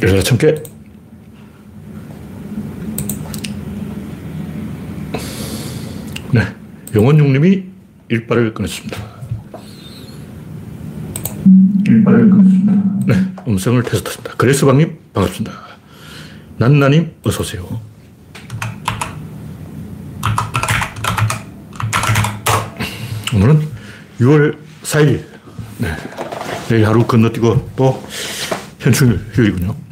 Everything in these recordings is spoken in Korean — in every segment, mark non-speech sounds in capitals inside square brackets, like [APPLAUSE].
천 개. 네. 영원용님이 일발을 끊었습니다. 일발을 끊었습니다. 네. 음성을 테스트했습니다. 그레스방님, 반갑습니다. 난나님, 어서오세요. 오늘은 6월 4일. 네. 내일 하루 건너뛰고 또 현충일 휴일이군요.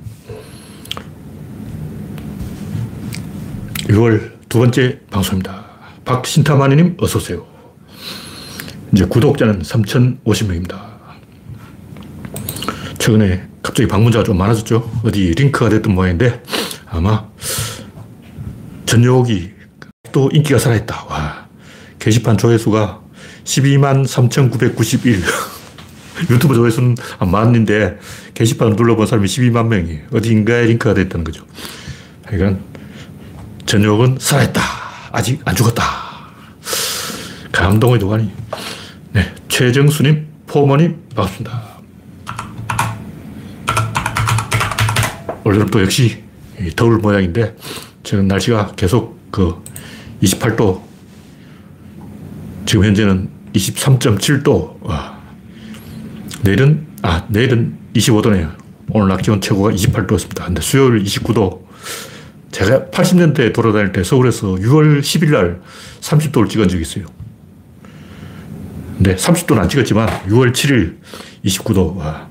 6월 두 번째 방송입니다. 박신타마니님 어서오세요. 이제 구독자는 3,050명입니다. 최근에 갑자기 방문자가 좀 많아졌죠. 어디 링크가 됐던 모양인데 아마 전욕이 또 인기가 살아있다. 와. 게시판 조회수가 12만 3,991. [LAUGHS] 유튜브 조회수는 한 만인데 게시판을 눌러본 사람이 12만 명이 어디인가에 링크가 됐다는 거죠. 그러니까 전욕은 살아있다. 아직 안 죽었다. 감동의 도가니. 네. 최정수님, 포모님, 반갑습니다. 오늘도 역시 더울 모양인데 지금 날씨가 계속 그 28도 지금 현재는 23.7도. 와. 내일은, 아, 내일은 25도네요. 오늘 낮 기온 최고가 28도였습니다. 근데 수요일 29도. 제가 80년대 돌아다닐 때 서울에서 6월 10일 날 30도를 찍은 적이 있어요. 근데 30도는 안 찍었지만 6월 7일 29도. 와.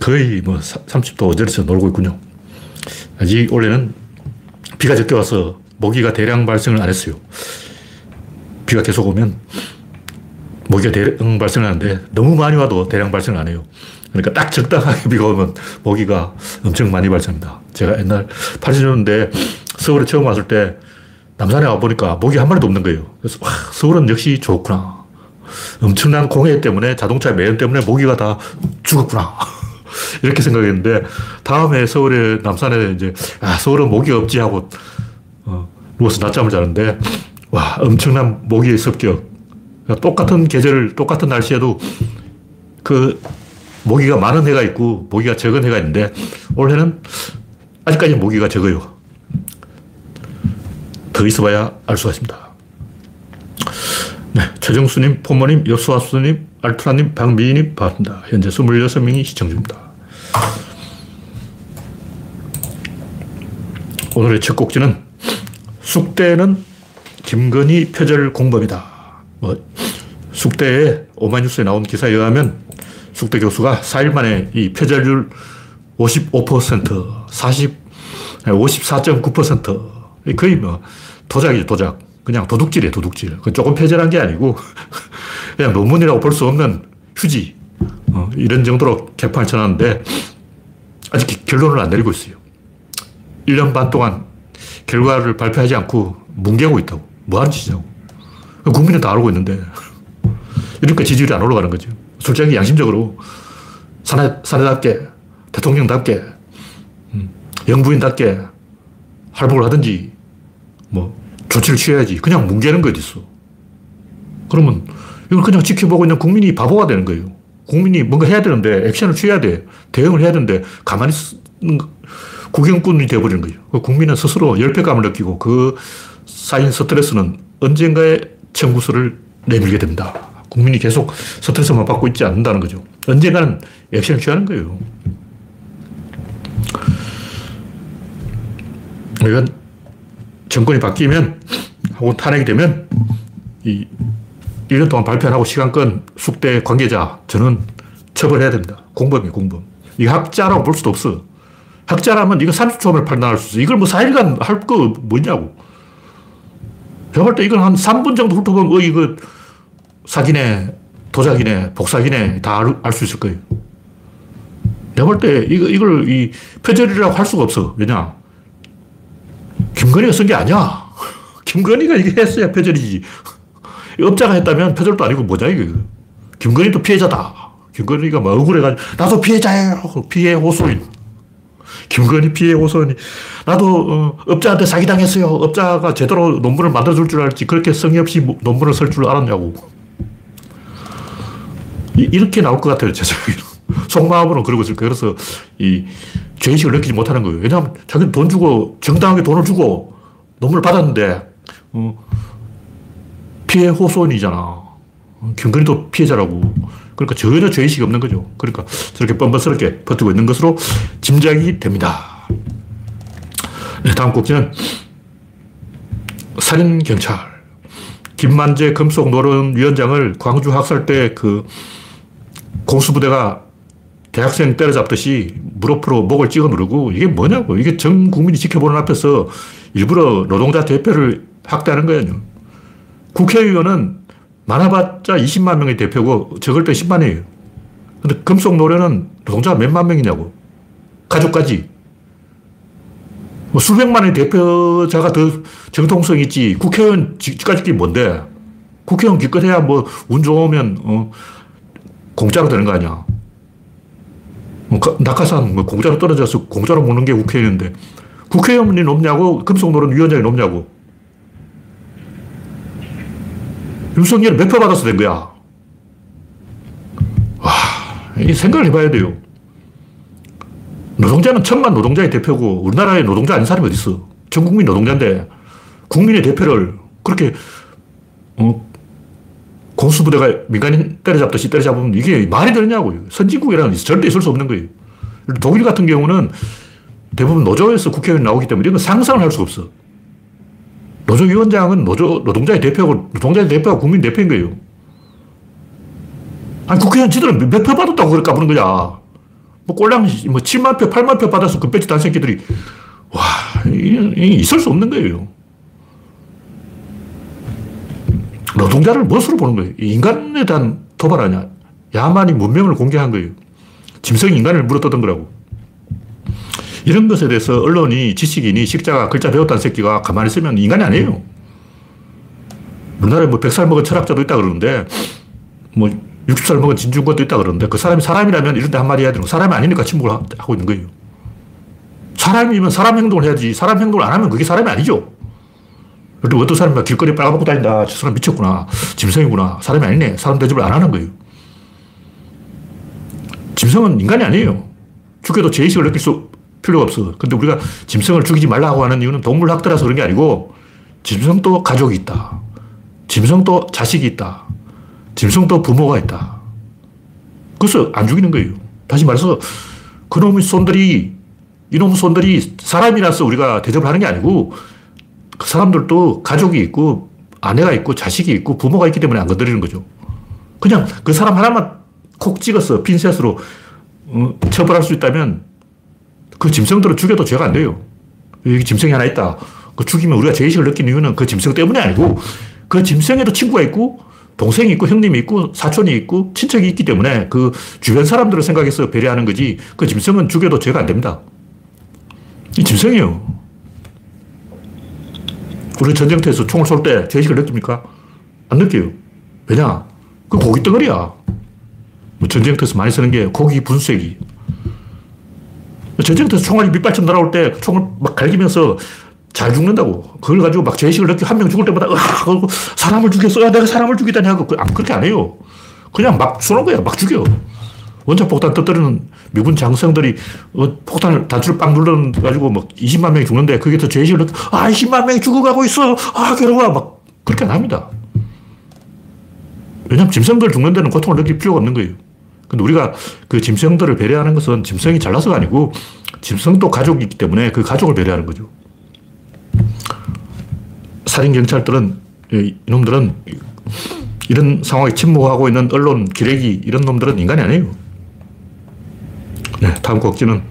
거의 뭐 30도 어제서 놀고 있군요. 아직 올해는 비가 적게 와서 모기가 대량 발생을 안 했어요. 비가 계속 오면 모기가 대량 발생을 하는데 너무 많이 와도 대량 발생을 안 해요. 그러니까 딱 적당하게 비가 오면 모기가 엄청 많이 발생합니다. 제가 옛날 80년대 서울에 처음 왔을 때 남산에 와보니까 모기 한 마리도 없는 거예요. 그래서 와, 서울은 역시 좋구나. 엄청난 공해 때문에 자동차 매연 때문에 모기가 다 죽었구나. [LAUGHS] 이렇게 생각했는데 다음에 서울에 남산에 이제 아 서울은 모기가 없지 하고 어, 누워서 낮잠을 자는데 와 엄청난 모기의 습격 그러니까 똑같은 계절, 똑같은 날씨에도 그 모기가 많은 해가 있고 모기가 적은 해가 있는데 올해는 아직까지 모기가 적어요. 더 있어봐야 알 수가 있습니다. 네, 최정수님, 포모님, 여수아수님, 알트라님, 박미희님 반갑습니다. 현재 26명이 시청 중입니다. 오늘의 첫 곡지는 숙대는 김건희 표절 공범이다. 뭐 숙대에 오마이뉴스에 나온 기사에 의하면 숙대 교수가 4일 만에 이 표절률 55%, 40, 54.9% 거의 뭐 도작이죠, 도작. 그냥 도둑질이에요, 도둑질. 그 조금 표절한 게 아니고 [LAUGHS] 그냥 논문이라고 볼 수 없는 휴지. 어, 이런 정도로 개판을 쳐놨는데 아직 결론을 안 내리고 있어요. 1년 반 동안 결과를 발표하지 않고 뭉개고 있다고. 뭐 하는 짓이냐고. 국민은 다 알고 있는데. [LAUGHS] 이러니까 지지율이 안 올라가는 거죠. 솔직히 양심적으로 사내, 사내답게, 대통령답게, 음, 영부인답게 활복을 하든지, 뭐, 조치를 취해야지. 그냥 뭉개는 거 어딨어. 그러면 이걸 그냥 지켜보고 있는 국민이 바보가 되는 거예요. 국민이 뭔가 해야 되는데, 액션을 취해야 돼. 대응을 해야 되는데, 가만히 있는 구경꾼이 되어버리는 거예요. 그 국민은 스스로 열패감을 느끼고 그 쌓인 스트레스는 언젠가에 청구서를 내밀게 됩니다. 국민이 계속 스트레스만 받고 있지 않는다는 거죠. 언젠가는 액션을 취하는 거예요. 이건 정권이 바뀌면 하고 탄핵이 되면 이 1년 동안 발표 하고 시간권 숙대 관계자 저는 처벌해야 됩니다. 공범이에요, 공범. 이 학자라고 볼 수도 없어. 학자라면 이거 30초면 판단할 수 있어. 이걸 뭐 4일간 할 거 뭐냐고. 제가 볼 때 이건 한 3분 정도 훑어보면, 어, 이거 사기네, 도자기네, 복사기네, 다 알 수 있을 거예요. 내가 볼 때 이거, 이걸 이 표절이라고 할 수가 없어. 왜냐? 김건희가 쓴 게 아니야. 김건희가 이게 했어야 표절이지. 업자가 했다면 표절도 아니고 뭐냐, 이거. 김건희도 피해자다. 김건희가 뭐 억울해가지고, 나도 피해자예요. 피해 호소인. 김건희 피해 호소인이, 나도 어, 업자한테 사기당했어요. 업자가 제대로 논문을 만들어줄 줄 알았지. 그렇게 성의 없이 논문을 쓸 줄 알았냐고. 이, 렇게 나올 것 같아요, 제 생각에는. 속마음으로는 그러고 있을 거예요. 그래서 이 죄의식을 느끼지 못하는 거예요. 왜냐하면 자기는 돈 주고, 정당하게 돈을 주고, 논문을 받았는데, 어, 피해 호소인이잖아. 경건이도 피해자라고. 그러니까 전혀 죄의식이 없는 거죠. 그러니까 저렇게 뻔뻔스럽게 버티고 있는 것으로 짐작이 됩니다. 네, 다음 곡지는 살인경찰. 김만재 금속 노론위원장을 광주 학살 때 그 공수부대가 대학생 때려잡듯이 무릎으로 목을 찍어 누르고 이게 뭐냐고. 이게 전 국민이 지켜보는 앞에서 일부러 노동자 대표를 학대하는 거예요. 국회의원은 많아봤자 20만 명의 대표고 적을 때 10만이에요. 근데 금속 노래는 노동자가 몇만 명이냐고. 가족까지. 뭐 수백만의 대표자가 더 정통성 있지. 국회의원 직까지 뭔데? 국회의원 기껏 해야 뭐 운 좋으면 어, 공짜로 되는 거 아니야. 뭐 낙하산 뭐 공짜로 떨어져서 공짜로 먹는 게 국회의원인데 국회의원이 높냐고 금속노련 위원장이 높냐고. 윤석열 몇표 받아서 된 거야? 와, 이 생각을 해봐야 돼요. 노동자는 천만 노동자의 대표고 우리나라에 노동자 아닌 사람이 어디 있어? 전 국민 노동자인데 국민의 대표를 그렇게 어, 공수부대가 민간인 때려잡듯이 때려잡으면 이게 말이 되느냐고요. 선진국이라는 절대 있을 수 없는 거예요. 독일 같은 경우는 대부분 노조에서 국회의원이 나오기 때문에 이런 상상을 할 수가 없어. 노조위원장은 노조, 노동자의 대표고, 노동자의 대표가 국민 대표인 거예요. 아니, 국회의원 지들은 몇 표 받았다고 그럴까 보는 거야. 뭐, 꼴랑, 뭐, 7만 표, 8만 표 받아서 그 배치 단 새끼들이, 와, 이, 있을 수 없는 거예요. 노동자를 무엇으로 보는 거예요? 인간에 대한 도발 아니야. 야만이 문명을 공개한 거예요. 짐승 인간을 물어뜯은 거라고. 이런 것에 대해서 언론이 지식인이 식자가 글자 배웠다는 새끼가 가만히 있으면 인간이 아니에요. 우리나라에 뭐 100살 먹은 철학자도 있다 그러는데 뭐 60살 먹은 진중권도 있다 그러는데 그 사람이 사람이라면 이런 데 한마디 해야 되는 거 사람이 아니니까 침묵을 하고 있는 거예요. 사람이면 사람 행동을 해야지 사람 행동을 안 하면 그게 사람이 아니죠. 그리고 어떤 사람이 길거리에 빨아먹고 다닌다. 저 사람 미쳤구나. 짐승이구나. 사람이 아니네. 사람 대접을 안 하는 거예요. 짐승은 인간이 아니에요. 죽여도 죄의식을 느낄 수 필요가 없어. 근데 우리가 짐승을 죽이지 말라고 하는 이유는 동물 학대라서 그런 게 아니고 짐승도 가족이 있다. 짐승도 자식이 있다. 짐승도 부모가 있다. 그래서 안 죽이는 거예요. 다시 말해서 그놈의 손들이 이놈 손들이 사람이라서 우리가 대접을 하는 게 아니고 그 사람들도 가족이 있고 아내가 있고 자식이 있고 부모가 있기 때문에 안 건드리는 거죠. 그냥 그 사람 하나만 콕 찍어서 핀셋으로 어, 처벌할 수 있다면 그 짐승들을 죽여도 죄가 안 돼요. 여기 짐승이 하나 있다. 그 죽이면 우리가 죄의식을 느끼는 이유는 그 짐승 때문이 아니고 그 짐승에도 친구가 있고 동생이 있고 형님이 있고 사촌이 있고 친척이 있기 때문에 그 주변 사람들을 생각해서 배려하는 거지 그 짐승은 죽여도 죄가 안 됩니다. 이 짐승이에요. 우리 전쟁터에서 총을 쏠 때 죄의식을 느낍니까? 안 느껴요. 왜냐? 그 고기 덩어리야. 뭐 전쟁터에서 많이 쓰는 게 고기 분쇄기. 전쟁터에서 총알이 밑발처럼 날아올 때 총을 막 갈기면서 잘 죽는다고. 그걸 가지고 막 죄의식을 느끼고 한 명 죽을 때마다, 으아! 사람을 죽였어. 야, 내가 사람을 죽이다니 하고. 그, 그렇게 안 해요. 그냥 막 쏘는 거야. 막 죽여. 원자 폭탄 터뜨리는 미군 장성들이 어, 폭탄을 단추를 빵 눌러가지고 막 20만 명이 죽는데 그게 더 죄의식을 느끼고, 아, 20만 명이 죽어가고 있어. 아, 괴로워. 막 그렇게 안 합니다. 왜냐면 짐승들 죽는 데는 고통을 느낄 필요가 없는 거예요. 근데 우리가 그 짐승들을 배려하는 것은 짐승이 잘나서가 아니고 짐승도 가족이 있기 때문에 그 가족을 배려하는 거죠. 살인 경찰들은, 이놈들은 이런 상황에 침묵하고 있는 언론, 기레기, 이런 놈들은 인간이 아니에요. 네, 다음 곡지는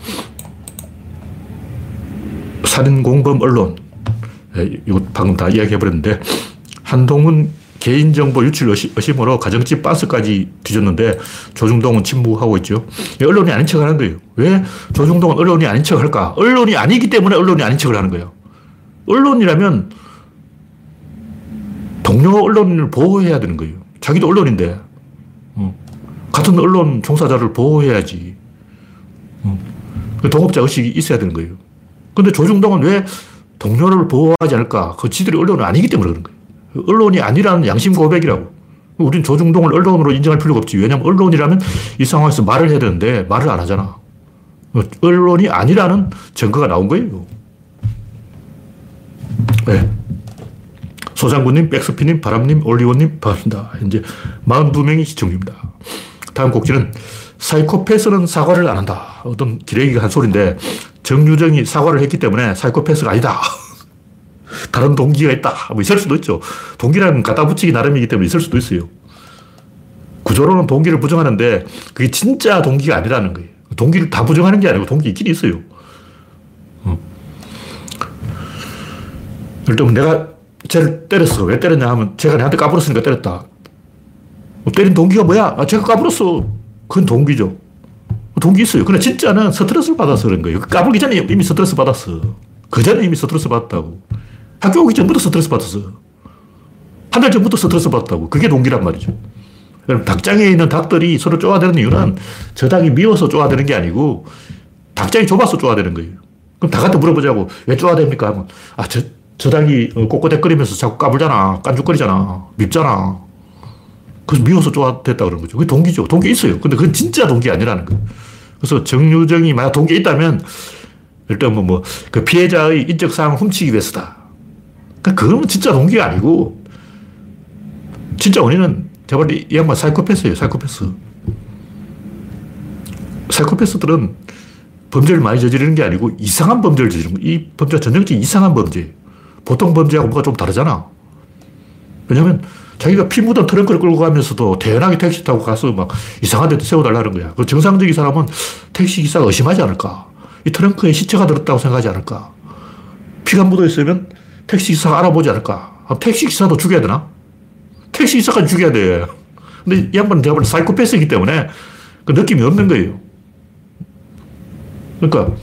살인공범 언론. 네, 이거 방금 다 이야기해버렸는데, 한동훈 개인정보 유출 의심으로 가정집 반스까지 뒤졌는데 조중동은 침묵하고 있죠. 언론이 아닌 척 하는 거예요. 왜 조중동은 언론이 아닌 척 할까? 언론이 아니기 때문에 언론이 아닌 척을 하는 거예요. 언론이라면 동료 언론을 보호해야 되는 거예요. 자기도 언론인데. 어. 같은 언론 종사자를 보호해야지. 어. 그 동업자 의식이 있어야 되는 거예요. 근데 조중동은 왜 동료를 보호하지 않을까? 그 지들이 언론은 아니기 때문에 그런 거예요. 언론이 아니라는 양심 고백이라고. 우린 조중동을 언론으로 인정할 필요가 없지. 왜냐면 언론이라면 이 상황에서 말을 해야 되는데 말을 안 하잖아. 언론이 아니라는 증거가 나온 거예요. 네. 소장군님, 백스피님, 바람님, 올리원님, 반갑습니다. 현재 42명이 시청 중입니다. 다음 곡지는 사이코패스는 사과를 안 한다. 어떤 기레기가 한 소리인데 정유정이 사과를 했기 때문에 사이코패스가 아니다. [LAUGHS] 다른 동기가 있다. 뭐 있을 수도 있죠. 동기라는 갖다 붙이기 나름이기 때문에 있을 수도 있어요. 구조로는 동기를 부정하는데 그게 진짜 동기가 아니라는 거예요. 동기를 다 부정하는 게 아니고 동기 있긴 있어요. 어. 예를 내가 쟤를 때렸어. 왜 때렸냐 하면 제가 내한테 까불었으니까 때렸다. 뭐 때린 동기가 뭐야? 아, 제가 까불었어. 그건 동기죠. 동기 있어요. 근데 진짜는 스트레스를 받아서 그런 거예요. 까불기 전에 이미 스트레스 받았어. 그 전에 이미 스트레스 받았다고. 학교 오기 전부터 스트레스 받았어. 한 달 전부터 스트레스 받았다고. 그게 동기란 말이죠. 그럼 닭장에 있는 닭들이 서로 쪼아대는 이유는 저 닭이 미워서 쪼아대는 게 아니고 닭장이 좁아서 쪼아대는 거예요. 그럼 닭한테 물어보자고. 왜 쪼아댑니까? 하면, 아, 저, 저 닭이 꼬꼬대거리면서 자꾸 까불잖아. 깐죽거리잖아. 밉잖아. 그래서 미워서 쪼아댔다 그러는 거죠. 그게 동기죠. 동기 있어요. 근데 그건 진짜 동기 아니라는 거예요. 그래서 정유정이 만약 동기 있다면 일단 뭐, 뭐, 그 피해자의 인적 사항을 훔치기 위해서다. 그러니까 그건 진짜 동기가 아니고 진짜 원인은 제발 이 양반 사이코패스예요. 사이코패스. 사이코패스들은 범죄를 많이 저지르는 게 아니고 이상한 범죄를 저지르는 거예요. 이 범죄가 전형적인 이상한 범죄. 보통 범죄하고 뭐가 좀 다르잖아. 왜냐면 자기가 피 묻은 트렁크를 끌고 가면서도 대연하게 택시 타고 가서 막 이상한 데 세워달라는 거야. 그 정상적인 사람은 택시 기사가 의심하지 않을까. 이 트렁크에 시체가 들었다고 생각하지 않을까. 피가 묻어 있으면 택시 기사가 알아보지 않을까. 택시 기사도 죽여야 되나? 택시 기사까지 죽여야 돼. 근데 이 양반은 내가 볼 사이코패스이기 때문에 그 느낌이 없는 거예요. 그러니까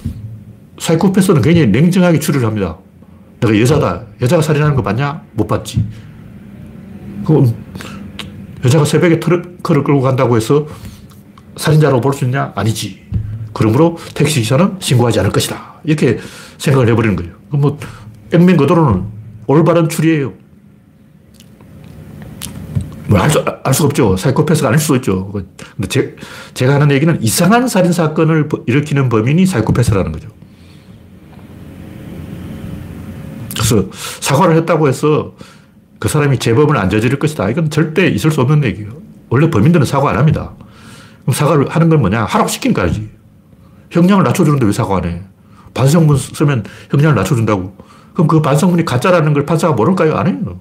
사이코패스는 굉장히 냉정하게 추리를 합니다. 내가 여자다. 여자가 살인하는 거 봤냐? 못 봤지. 그럼 여자가 새벽에 트럭을 끌고 간다고 해서 살인자로 볼 수 있냐? 아니지. 그러므로 택시기사는 신고하지 않을 것이다. 이렇게 생각을 해버리는 거예요. 뭐, 액면 그대로는 올바른 추리예요. 뭐, 알, 수, 알 수가 없죠. 사이코패스가 아닐 수도 있죠. 근데 제, 제가 하는 얘기는 이상한 살인사건을 일으키는 범인이 사이코패스라는 거죠. 그래서 사과를 했다고 해서 그 사람이 재범을 안 저지를 것이다. 이건 절대 있을 수 없는 얘기예요. 원래 범인들은 사과 안 합니다. 그럼 사과를 하는 건 뭐냐? 하라고 시키니까지. 형량을 낮춰주는데 왜 사과 안 해? 반성문 쓰면 형량을 낮춰준다고. 그럼 그 반성문이 가짜라는 걸 판사가 모를까요? 안 해요.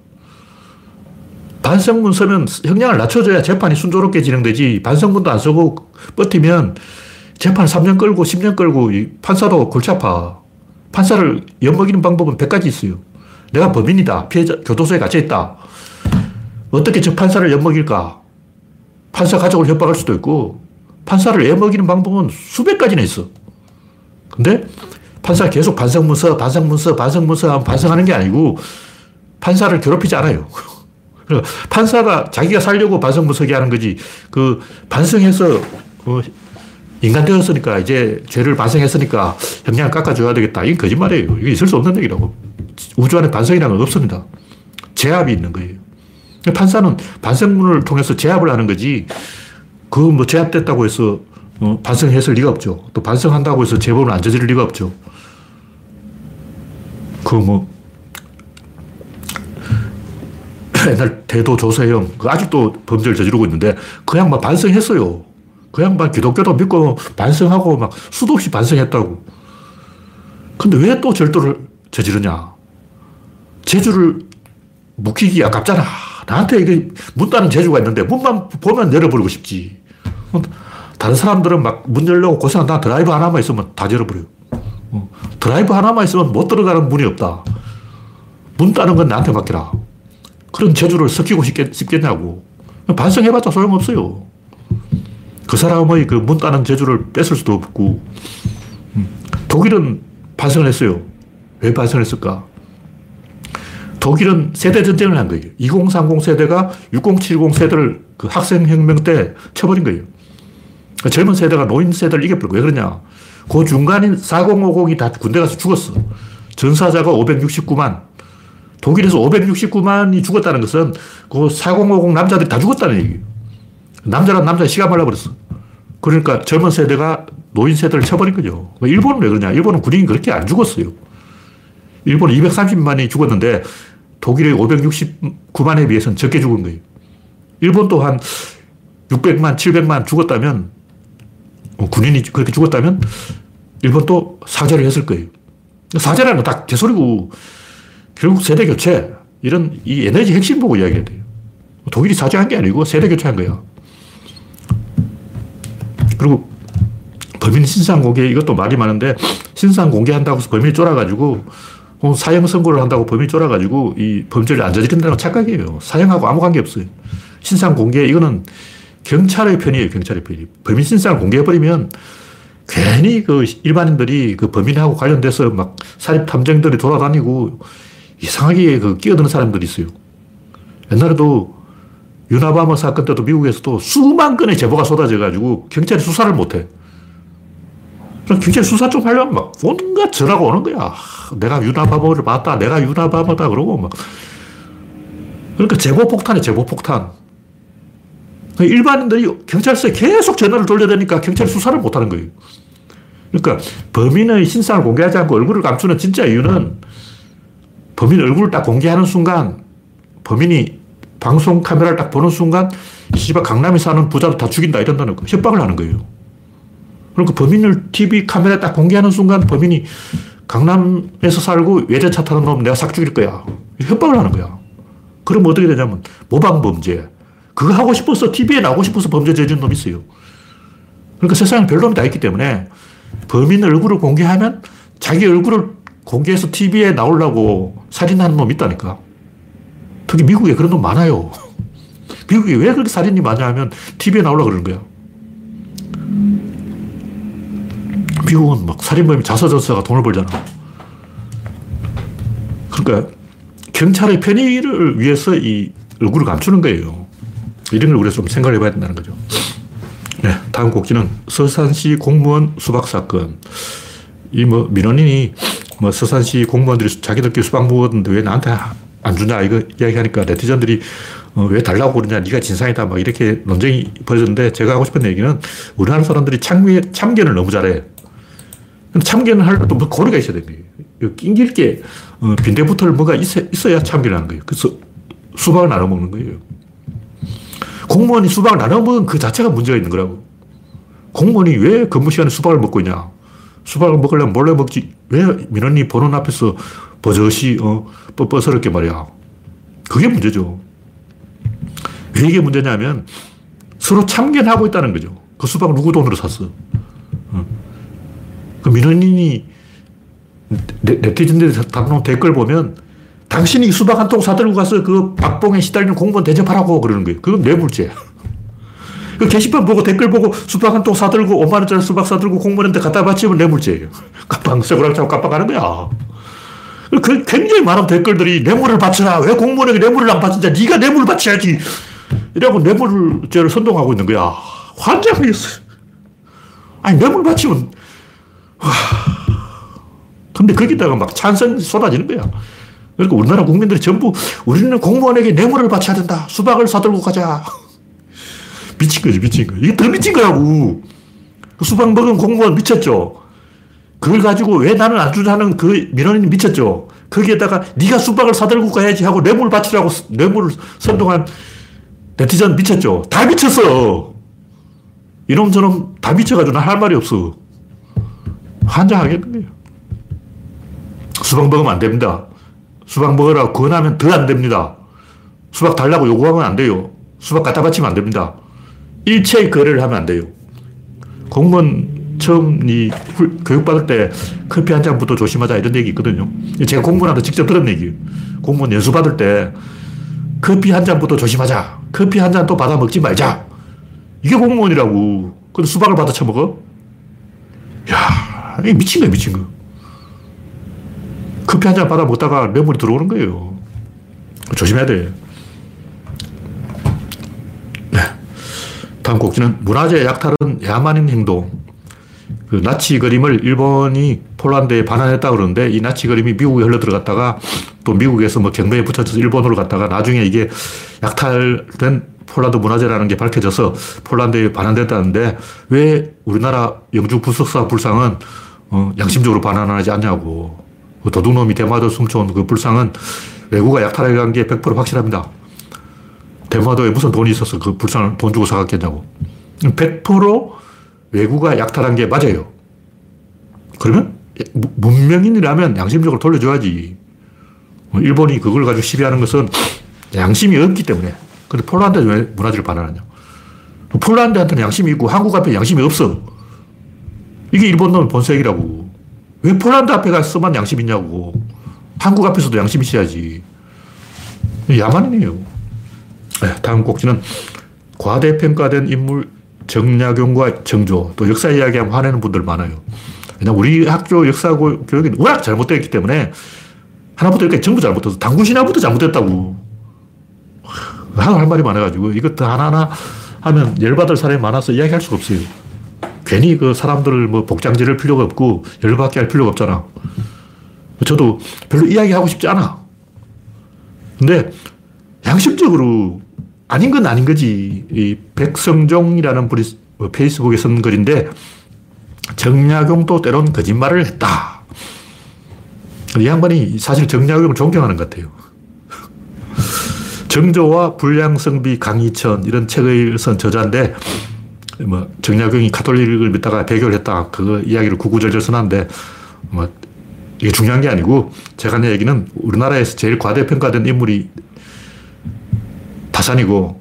반성문 쓰면 형량을 낮춰줘야 재판이 순조롭게 진행되지. 반성문도 안 쓰고 버티면 재판 3년 끌고 10년 끌고 판사도 골치 아파. 판사를 엿먹이는 방법은 100가지 있어요. 내가 범인이다. 피해자, 교도소에 갇혀있다. 어떻게 저 판사를 엿먹일까? 판사 가족을 협박할 수도 있고, 판사를 엿먹이는 방법은 수백 가지나 있어. 근데 판사가 계속 반성문서, 반성문서, 반성문서 하면 반성하는 게 아니고, 판사를 괴롭히지 않아요. [LAUGHS] 판사가 자기가 살려고 반성문서기 하는 거지, 그, 반성해서, 어, 인간 되었으니까, 이제 죄를 반성했으니까 형량을 깎아줘야 되겠다. 이게 거짓말이에요. 이게 있을 수 없는 얘기라고. 우주 안에 반성이라는 건 없습니다. 제압이 있는 거예요. 판사는 반성문을 통해서 제압을 하는 거지, 그 뭐 제압됐다고 해서 어, 반성했을 리가 없죠. 또 반성한다고 해서 재범을 안 저지를 리가 없죠. 그 뭐, [CLEARS THROAT] 옛날 대도 조세형, 그 아직도 범죄를 저지르고 있는데, 그 양반 반성했어요. 그 양반 기독교도 믿고 반성하고 막 수도 없이 반성했다고. 근데 왜 또 절도를 저지르냐? 재주를 묵히기 아깝잖아. 나한테 이게 문 따는 재주가 있는데 문만 보면 열어버리고 싶지. 다른 사람들은 막 문 열려고 고생한다. 드라이브 하나만 있으면 다 열어버려요. 어, 드라이브 하나만 있으면 못 들어가는 문이 없다. 문 따는 건 나한테 맡기라. 그런 재주를 섞이고 싶겠, 싶겠냐고. 반성해봤자 소용없어요. 그 사람의 그 문 따는 재주를 뺏을 수도 없고. 음, 독일은 반성을 했어요. 왜 반성을 했을까? 독일은 세대 전쟁을 한 거예요. 2030 세대가 6070 세대를 그 학생혁명 때 쳐버린 거예요. 그 젊은 세대가 노인 세대를 이겨버리고 왜 그러냐. 그 중간인 4050이 다 군대 가서 죽었어. 전사자가 569만. 독일에서 569만이 죽었다는 것은 그 4050 남자들이 다 죽었다는 얘기예요. 남자란 남자 시간 말라버렸어. 그러니까 젊은 세대가 노인 세대를 쳐버린 거죠. 뭐 일본은 왜 그러냐? 일본은 군인이 그렇게 안 죽었어요. 일본은 230만이 죽었는데 독일의 569만에 비해서는 적게 죽은 거예요. 일본도 한 600만, 700만 죽었다면, 어, 군인이 그렇게 죽었다면, 일본도 사죄를 했을 거예요. 사죄라는 건다 개소리고, 결국 세대 교체, 이런 이 에너지 핵심 보고 이야기해야 돼요. 독일이 사죄한 게 아니고 세대 교체한 거예요. 그리고 범인 신상 공개 이것도 말이 많은데 신상 공개한다고 해서 범인이 쫄아가지고 사형 선고를 한다고 범인이 쫄아가지고 이 범죄를 안 저지른다는 착각이에요. 사형하고 아무 관계 없어요. 신상 공개 이거는 경찰의 편이에요. 경찰의 편이. 범인 신상을 공개해버리면 괜히 그 일반인들이 그 범인하고 관련돼서 막 사립 탐정들이 돌아다니고 이상하게 그 끼어드는 사람들이 있어요. 옛날에도 유나바머 사건 때도 미국에서도 수만 건의 제보가 쏟아져가지고 경찰이 수사를 못해. 경찰 수사 좀 하려면 막 온갖 전화가 오는 거야. 내가 유나바머를 봤다. 내가 유나바머다. 그러고 막. 그러니까 제보 폭탄이 제보 폭탄. 일반인들이 경찰서에 계속 전화를 돌려대니까 경찰이 수사를 못 하는 거예요. 그러니까 범인의 신상을 공개하지 않고 얼굴을 감추는 진짜 이유는 범인 얼굴을 딱 공개하는 순간 범인이 방송 카메라를 딱 보는 순간 씨발 강남에 사는 부자도 다 죽인다 이런다는 거 협박을 하는 거예요. 그러니까 범인을 TV 카메라에 딱 공개하는 순간 범인이 강남에서 살고 외제차 타는 놈 내가 싹 죽일 거야. 협박을 하는 거야. 그럼 어떻게 되냐면 모방범죄. 그거 하고 싶어서 TV에 나오고 싶어서 범죄 저지른 놈이 있어요. 그러니까 세상에 별 놈이 다 있기 때문에 범인 얼굴을 공개하면 자기 얼굴을 공개해서 TV에 나오려고 살인하는 놈이 있다니까. 특히 미국에 그런 놈 많아요. [LAUGHS] 미국에 왜 그렇게 살인이 많냐 하면 TV에 나오려고 그러는 거야. 미국은 막 살인범이 자서전서가 돈을 벌잖아. 그러니까 경찰의 편의를 위해서 이 얼굴을 감추는 거예요. 이런 걸 우리가 좀 생각을 해봐야 된다는 거죠. 네, 다음 곡지는 서산시 공무원 수박 사건. 이 뭐 민원인이 뭐 서산시 공무원들이 자기들끼리 수박 먹었는데 왜 나한테 안 주냐 이거 이야기하니까 네티즌들이 어, 왜 달라고 그러냐 네가 진상이다 막 이렇게 논쟁이 벌어졌는데 제가 하고 싶은 얘기는 우리나라 사람들이 참견, 참견을 너무 잘해 참견을 하려면 뭐 고리가 있어야 거예요 낑길 게 어, 빈대부터를 뭐가 있어, 있어야 참견을 하는 거예요 그래서 수박을 나눠 먹는 거예요 공무원이 수박을 나눠 먹은 그 자체가 문제가 있는 거라고 공무원이 왜 근무 시간에 수박을 먹고 있냐 수박을 먹으려면 몰래 먹지 왜 민원이 보는 앞에서 버젓이 어, 뻣뻣스럽게 말이야. 그게 문제죠. 왜 이게 문제냐면 서로 참견하고 있다는 거죠. 그 수박을 누구 돈으로 샀어? 어. 그 민원인이 네티즌들이 담는 댓글 보면 당신이 수박 한 통 사들고 가서 그 박봉에 시달리는 공무원 대접하라고 그러는 거예요. 그건 뇌물죄야. [LAUGHS] 그 게시판 보고 댓글 보고 수박 한 통 사들고 5만원짜리 수박 사들고 공무원한테 갖다 바치면 뇌물죄예요. 깜빵, 쇠고랑 차고 깜빵하는 거야. 그 굉장히 많은 댓글들이 뇌물을 바쳐라. 왜 공무원에게 뇌물을 안 바치냐. 네가 뇌물을 바쳐야지. 이라고 뇌물죄를 선동하고 있는 거야. 환장하겠어. 아니, 뇌물 바치면, 와. 근데 거기다가 막 찬성이 쏟아지는 거야. 그러니까 우리나라 국민들이 전부 우리는 공무원에게 뇌물을 바쳐야 된다. 수박을 사들고 가자. [LAUGHS] 미친 거지, 미친 거. 이게 더 미친 거라고. 그 수박 먹은 공무원 미쳤죠. 그걸 가지고 왜 나는 안 주자는 그 민원인이 미쳤죠. 거기에다가 네가 수박을 사들고 가야지 하고 뇌물 바치라고 뇌물을 선동한 네티즌 미쳤죠. 다 미쳤어. 이놈 저놈 다 미쳐가지고 나 할 말이 없어. 환장하겠는 거예요. 수박 먹으면 안 됩니다. 수박 먹으라고 권하면 더 안 됩니다. 수박 달라고 요구하면 안 돼요. 수박 갖다 바치면 안 됩니다. 일체의 거래를 하면 안 돼요. 공무원 처음 이 교육받을 때 커피 한 잔부터 조심하자 이런 얘기 있거든요. 제가 공무원한테 직접 들은 얘기예요. 공무원 연수 받을 때 커피 한 잔부터 조심하자. 커피 한 잔 또 받아 먹지 말자. 이게 공무원이라고. 근데 수박을 받아 처먹어? 야, 이 미친 거야, 미친 거. 커피 한 잔 받아 먹다가 뇌물이 들어오는 거예요. 조심해야 돼. 네. 다음 곡지는 문화재 약탈은 야만인 행동. 그 나치 그림을 일본이 폴란드에 반환했다 그러는데 이 나치 그림이 미국에 흘러 들어갔다가 또 미국에서 뭐 경매에 붙여서 일본으로 갔다가 나중에 이게 약탈된 폴란드 문화재라는 게 밝혀져서 폴란드에 반환됐다는데 왜 우리나라 영주 부석사 불상은 어, 양심적으로 반환하지 않냐고. 그 도둑놈이 대마도 숨쳐온 그 불상은 외국가 약탈해 간 게 100% 확실합니다. 대마도에 무슨 돈이 있어서 그 불상을 돈 주고 사갔겠냐고. 100% 외국가 약탈한 게 맞아요. 그러면 문명인이라면 양심적으로 돌려줘야지. 뭐 일본이 그걸 가지고 시비하는 것은 양심이 없기 때문에. 근데 폴란드에 왜 문화재를 반환하냐. 폴란드한테는 양심이 있고 한국 앞에 양심이 없어. 이게 일본 놈의 본색이라고. 왜 폴란드 앞에 가서만 양심 있냐고. 한국 앞에서도 양심 있어야지. 야만이네요. 네, 다음 꼭지는 과대평가된 인물 정약용과 정조. 또 역사 이야기하면 화내는 분들 많아요. 왜냐 우리 학교 역사 교육이 워낙 잘못되었기 때문에 하나부터 이렇게 전부 잘못해서 당군 신화부터 잘못됐다고. 할 말이 많아가지고 이것도 하나하나 하면 열받을 사람이 많아서 이야기할 수가 없어요. 괜히 그 사람들을 뭐 복장지를 필요가 없고 열받게 할 필요가 없잖아. 저도 별로 이야기하고 싶지 않아. 근데 양심적으로 아닌 건 아닌 거지. 이 백성종이라는 분이 뭐 페이스북에 쓴 글인데 정약용도 때론 거짓말을 했다. 이 양반이 사실 정약용을 존경하는 것 같아요. 정조와 불량성비 강희천 이런 책을 쓴 저자인데 뭐 정약용이 카톨릭을 믿다가 배교를 했다. 그 이야기를 구구절절 써놨는데 뭐 이게 중요한 게 아니고 제가 한 얘기는 우리나라에서 제일 과대평가된 인물이 다산이고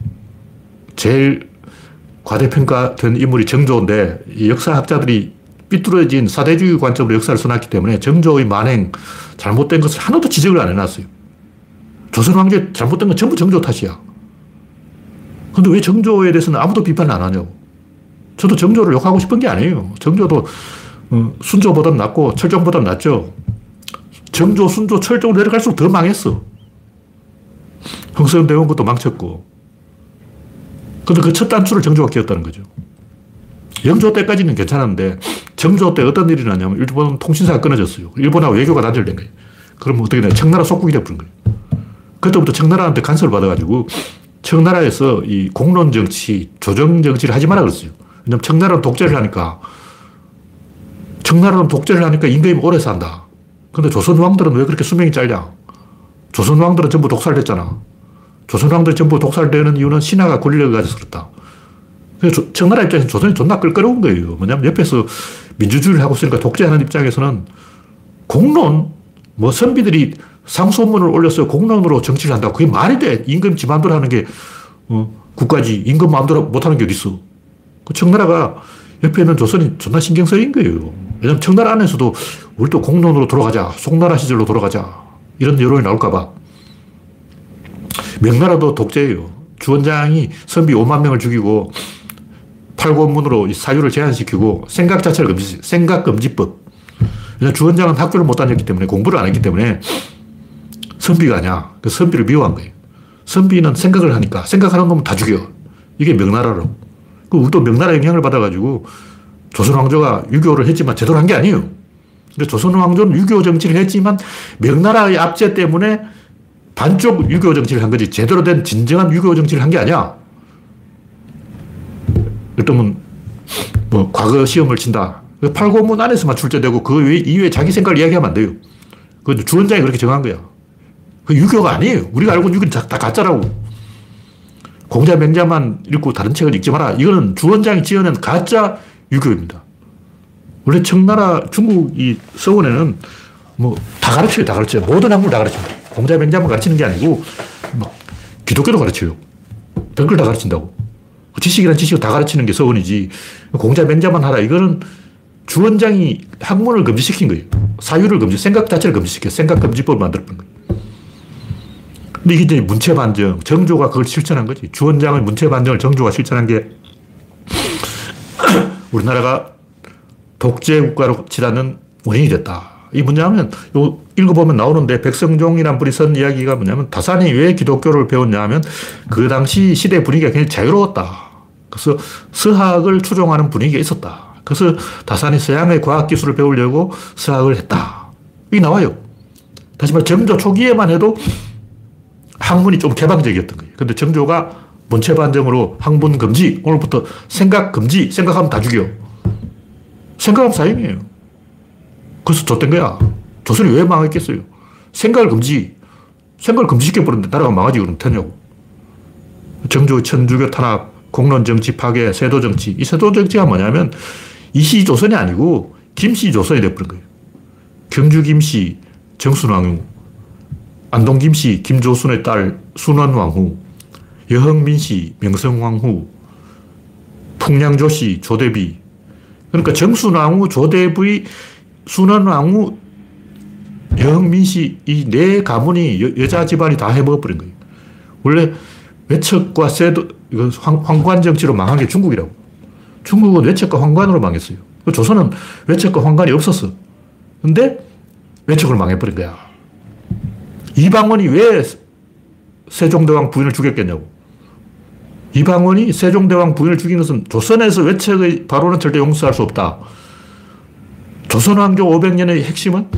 제일 과대평가된 인물이 정조인데 이 역사학자들이 삐뚤어진 사대주의 관점으로 역사를 써놨기 때문에 정조의 만행 잘못된 것을 하나도 지적을 안 해놨어요. 조선 왕조 잘못된 건 전부 정조 탓이야. 근데 왜 정조에 대해서는 아무도 비판을 안 하냐고. 저도 정조를 욕하고 싶은 게 아니에요. 정조도 어, 순조보다 낫고 철종보다 낫죠. 정조, 순조, 철종 내려갈수록 더 망했어. 흥선 대원것도 망쳤고. 근데 그 첫 단추를 정조가 끼었다는 거죠. 영조 때까지는 괜찮았는데 정조 때 어떤 일이 나냐면 일본 통신사가 끊어졌어요. 일본하고 외교가 단절된 거예요. 그러면 어떻게 되냐. 청나라 속국이 되어버린 거예요. 그때부터 청나라한테 간섭을 받아가지고 청나라에서 이 공론 정치, 조정 정치를 하지 마라 그랬어요. 왜냐면 청나라는 독재를 하니까 청나라는 독재를 하니까 임금이 오래 산다. 근데 조선 왕들은 왜 그렇게 수명이 짧냐? 조선 왕들은 전부 독살됐잖아. 조선 왕들이 전부 독살되는 이유는 신하가 권력을 가져서 그렇다. 그래서 청나라 입장에서 조선이 존나 끌끄러운 거예요. 뭐냐면 옆에서 민주주의를 하고 있으니까 독재하는 입장에서는 공론, 뭐 선비들이 상소문을 올려서 공론으로 정치를 한다고 그게 말이 돼. 임금 지 마음대로 하는 게 어, 국가지. 임금 마음대로 못하는 게 어딨어. 그 청나라가 옆에 있는 조선이 존나 신경 쓰인 거예요. 왜냐면 청나라 안에서도 우리도 공론으로 돌아가자. 송나라 시절로 돌아가자. 이런 여론이 나올까봐. 명나라도 독재예요. 주원장이 선비 5만 명을 죽이고 팔고문으로 사유를 제한시키고 생각 자체를 금지, 생각 금지법. 주원장은 학교를 못 다녔기 때문에 공부를 안 했기 때문에 선비가 아니야. 그 선비를 미워한 거예요. 선비는 생각을 하니까 생각하는 놈은 다 죽여. 이게 명나라로. 그 우리도 명나라 영향을 받아가지고 조선 왕조가 유교를 했지만 제대로 한 게 아니에요. 근데 조선 왕조는 유교 정치를 했지만 명나라의 압제 때문에 반쪽 유교 정치를 한 거지 제대로 된 진정한 유교 정치를 한 게 아니야. 그러면 뭐 과거 시험을 친다. 그 팔고문 안에서만 출제되고 그 이외에 자기 생각을 이야기하면 안 돼요. 그 주원장이 그렇게 정한 거야. 그 유교가 아니에요. 우리가 알고 있는 유교는 다 가짜라고. 공자 맹자만 읽고 다른 책을 읽지 마라. 이거는 주원장이 지어낸 가짜 유교입니다. 원래 청나라 중국이 서원에는 뭐 다 가르쳐요. 다 가르쳐요. 모든 학문을 다 가르칩니다. 공자 맹자만 가르치는 게 아니고 막 기독교도 가르쳐요. 댓글 다 가르친다고. 지식이란 지식을 다 가르치는 게 서원이지. 공자 맹자만 하라. 이거는 주원장이 학문을 금지시킨 거예요. 사유를 금지, 생각 자체를 금지시켜. 생각 금지법을 만들었던 거예요. 이게 이제 문체 반정. 정조가 그걸 실천한 거지. 주원장의 문체 반정을 정조가 실천한 게 [COUGHS] 우리나라가 독재 국가로 치닫는 원인이 됐다. 이 뭐냐면, 요 읽어보면 나오는데, 백성종이란 분이 쓴 이야기가 뭐냐면, 다산이 왜 기독교를 배웠냐 하면, 그 당시 시대 분위기가 굉장히 자유로웠다. 그래서 서학을 추종하는 분위기가 있었다. 그래서 다산이 서양의 과학기술을 배우려고 서학을 했다. 이게 나와요. 다시 말해, 정조 초기에만 해도 학문이 좀 개방적이었던 거예요. 근데 정조가 본체 반정으로 항분 금지. 오늘부터 생각 금지. 생각하면 다 죽여. 생각하면 사형이에요. 그래서 줬던 거야. 조선이 왜 망했겠어요? 생각을 금지. 생각을 금지시켜버렸는데 나라가 망하지 그럼 되냐고. 정조, 천주교 탄압, 공론 정치 파괴, 세도 정치. 이 세도 정치가 뭐냐면 이시 조선이 아니고 김씨 조선이 돼버린 거예요. 경주 김씨, 정순왕후, 안동 김씨, 김조순의 딸 순원왕후, 여흥민 씨, 명성왕후, 풍량조 씨, 조대비. 그러니까 정순왕후, 조대비, 순원왕후, 여흥민 씨, 이 네 가문이 여, 자 집안이 다 해먹어버린 거예요. 원래 외척과 세도, 황, 관 정치로 망한 게 중국이라고. 중국은 외척과 황관으로 망했어요. 그 조선은 외척과 황관이 없었어. 근데 외척을 망해버린 거야. 이방원이 왜 세종대왕 부인을 죽였겠냐고. 이방원이 세종대왕 부인을 죽인 것은 조선에서 외척의 바로는 절대 용서할 수 없다. 조선왕조 500년의 핵심은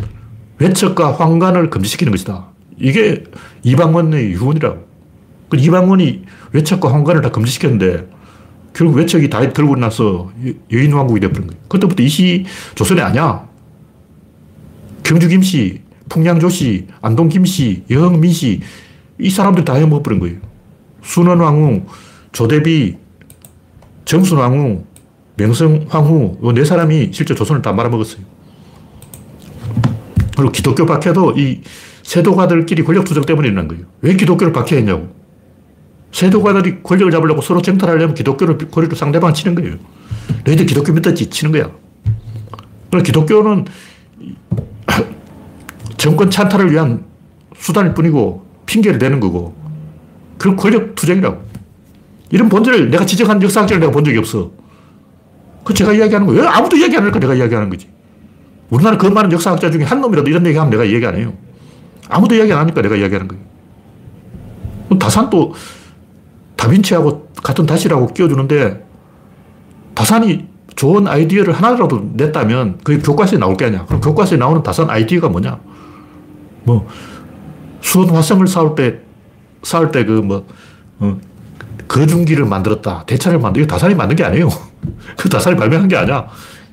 외척과 황관을 금지시키는 것이다. 이게 이방원의 유언이라고. 그 이방원이 외척과 황관을 다 금지시켰는데 결국 외척이 다 들고 나서 여인왕국이 되어버린 거예요. 그때부터 이시 조선이 아니야. 경주 김씨, 풍량조 씨, 안동 김씨, 여흥 민 씨, 이 사람들 다 해먹어버린 거예요. 순원 왕후, 조대비, 정순 왕후, 명성 황후, 이 네 사람이 실제 조선을 다 말아먹었어요. 그리고 기독교 박해도 이 세도가들끼리 권력 투쟁 때문에 일어난 거예요. 왜 기독교를 박해했냐고. 세도가들이 권력을 잡으려고 서로 쟁탈하려면 기독교를 고리로 상대방 치는 거예요. 너희들 기독교 믿었지? 치는 거야. 그래서 기독교는 정권 찬탈을 위한 수단일 뿐이고 핑계를 대는 거고 그런 권력 투쟁이라고. 이런 본질을 내가 지적한 역사학자를 내가 본 적이 없어. 그 제가 이야기하는 거예요. 아무도 이야기 안 할까 내가 이야기하는 거지. 우리나라 그 많은 역사학자 중에 한 놈이라도 이런 얘기하면 내가 이야기 안 해요. 아무도 이야기 안 하니까 내가 이야기하는 거예요. 다산도 다빈치하고 같은 다시라고 끼워주는데 다산이 좋은 아이디어를 하나라도 냈다면 그게 교과서에 나올 게 아니야. 그럼 교과서에 나오는 다산 아이디어가 뭐냐? 뭐, 수원 화성을 쌓을 때, 쌓을 때 그 뭐, 어, 거중기를 만들었다. 대차를 만들, 이거 다산이 만든 게 아니에요. [LAUGHS] 그 다산이 발명한 게 아니야.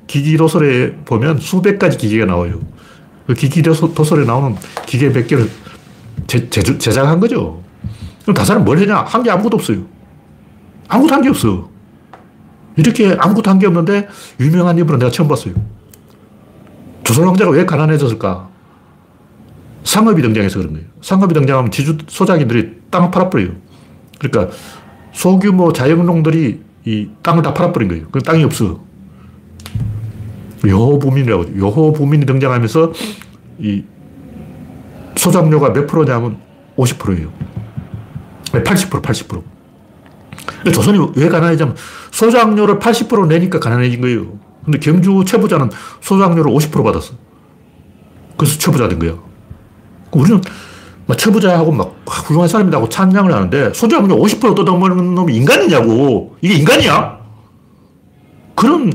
기기 도설에 보면 수백 가지 기계가 나와요. 그 기기 도설에 나오는 기계 몇 개를 제, 제, 제작한 거죠. 그럼 다산은 뭘 했냐? 한 게 아무것도 없어요. 아무것도 한 게 없어. 이렇게 아무것도 한 게 없는데 유명한 인물은 내가 처음 봤어요. 조선 왕자가 왜 가난해졌을까? 상업이 등장해서 그런 거예요. 상업이 등장하면 지주 소작인들이 땅을 팔아버려요. 그러니까 소규모 자영농들이 이 땅을 다 팔아버린 거예요. 그 땅이 없어. 여호부민이라고 여호부민이 등장하면서 이 소작료가 몇 프로냐면 50%예요. 80%, 80%. 조선이 왜 가난해지냐면 소작료를 80% 내니까 가난해진 거예요. 근데 경주 최부자는 소작료를 50% 받았어. 그래서 최부자 된 거예요. 우리는 막 처부자 하고 막 훌륭한 사람이라고 찬양을 하는데 소장료 50% 뜯어먹는 놈이 인간이냐고. 이게 인간이야? 그런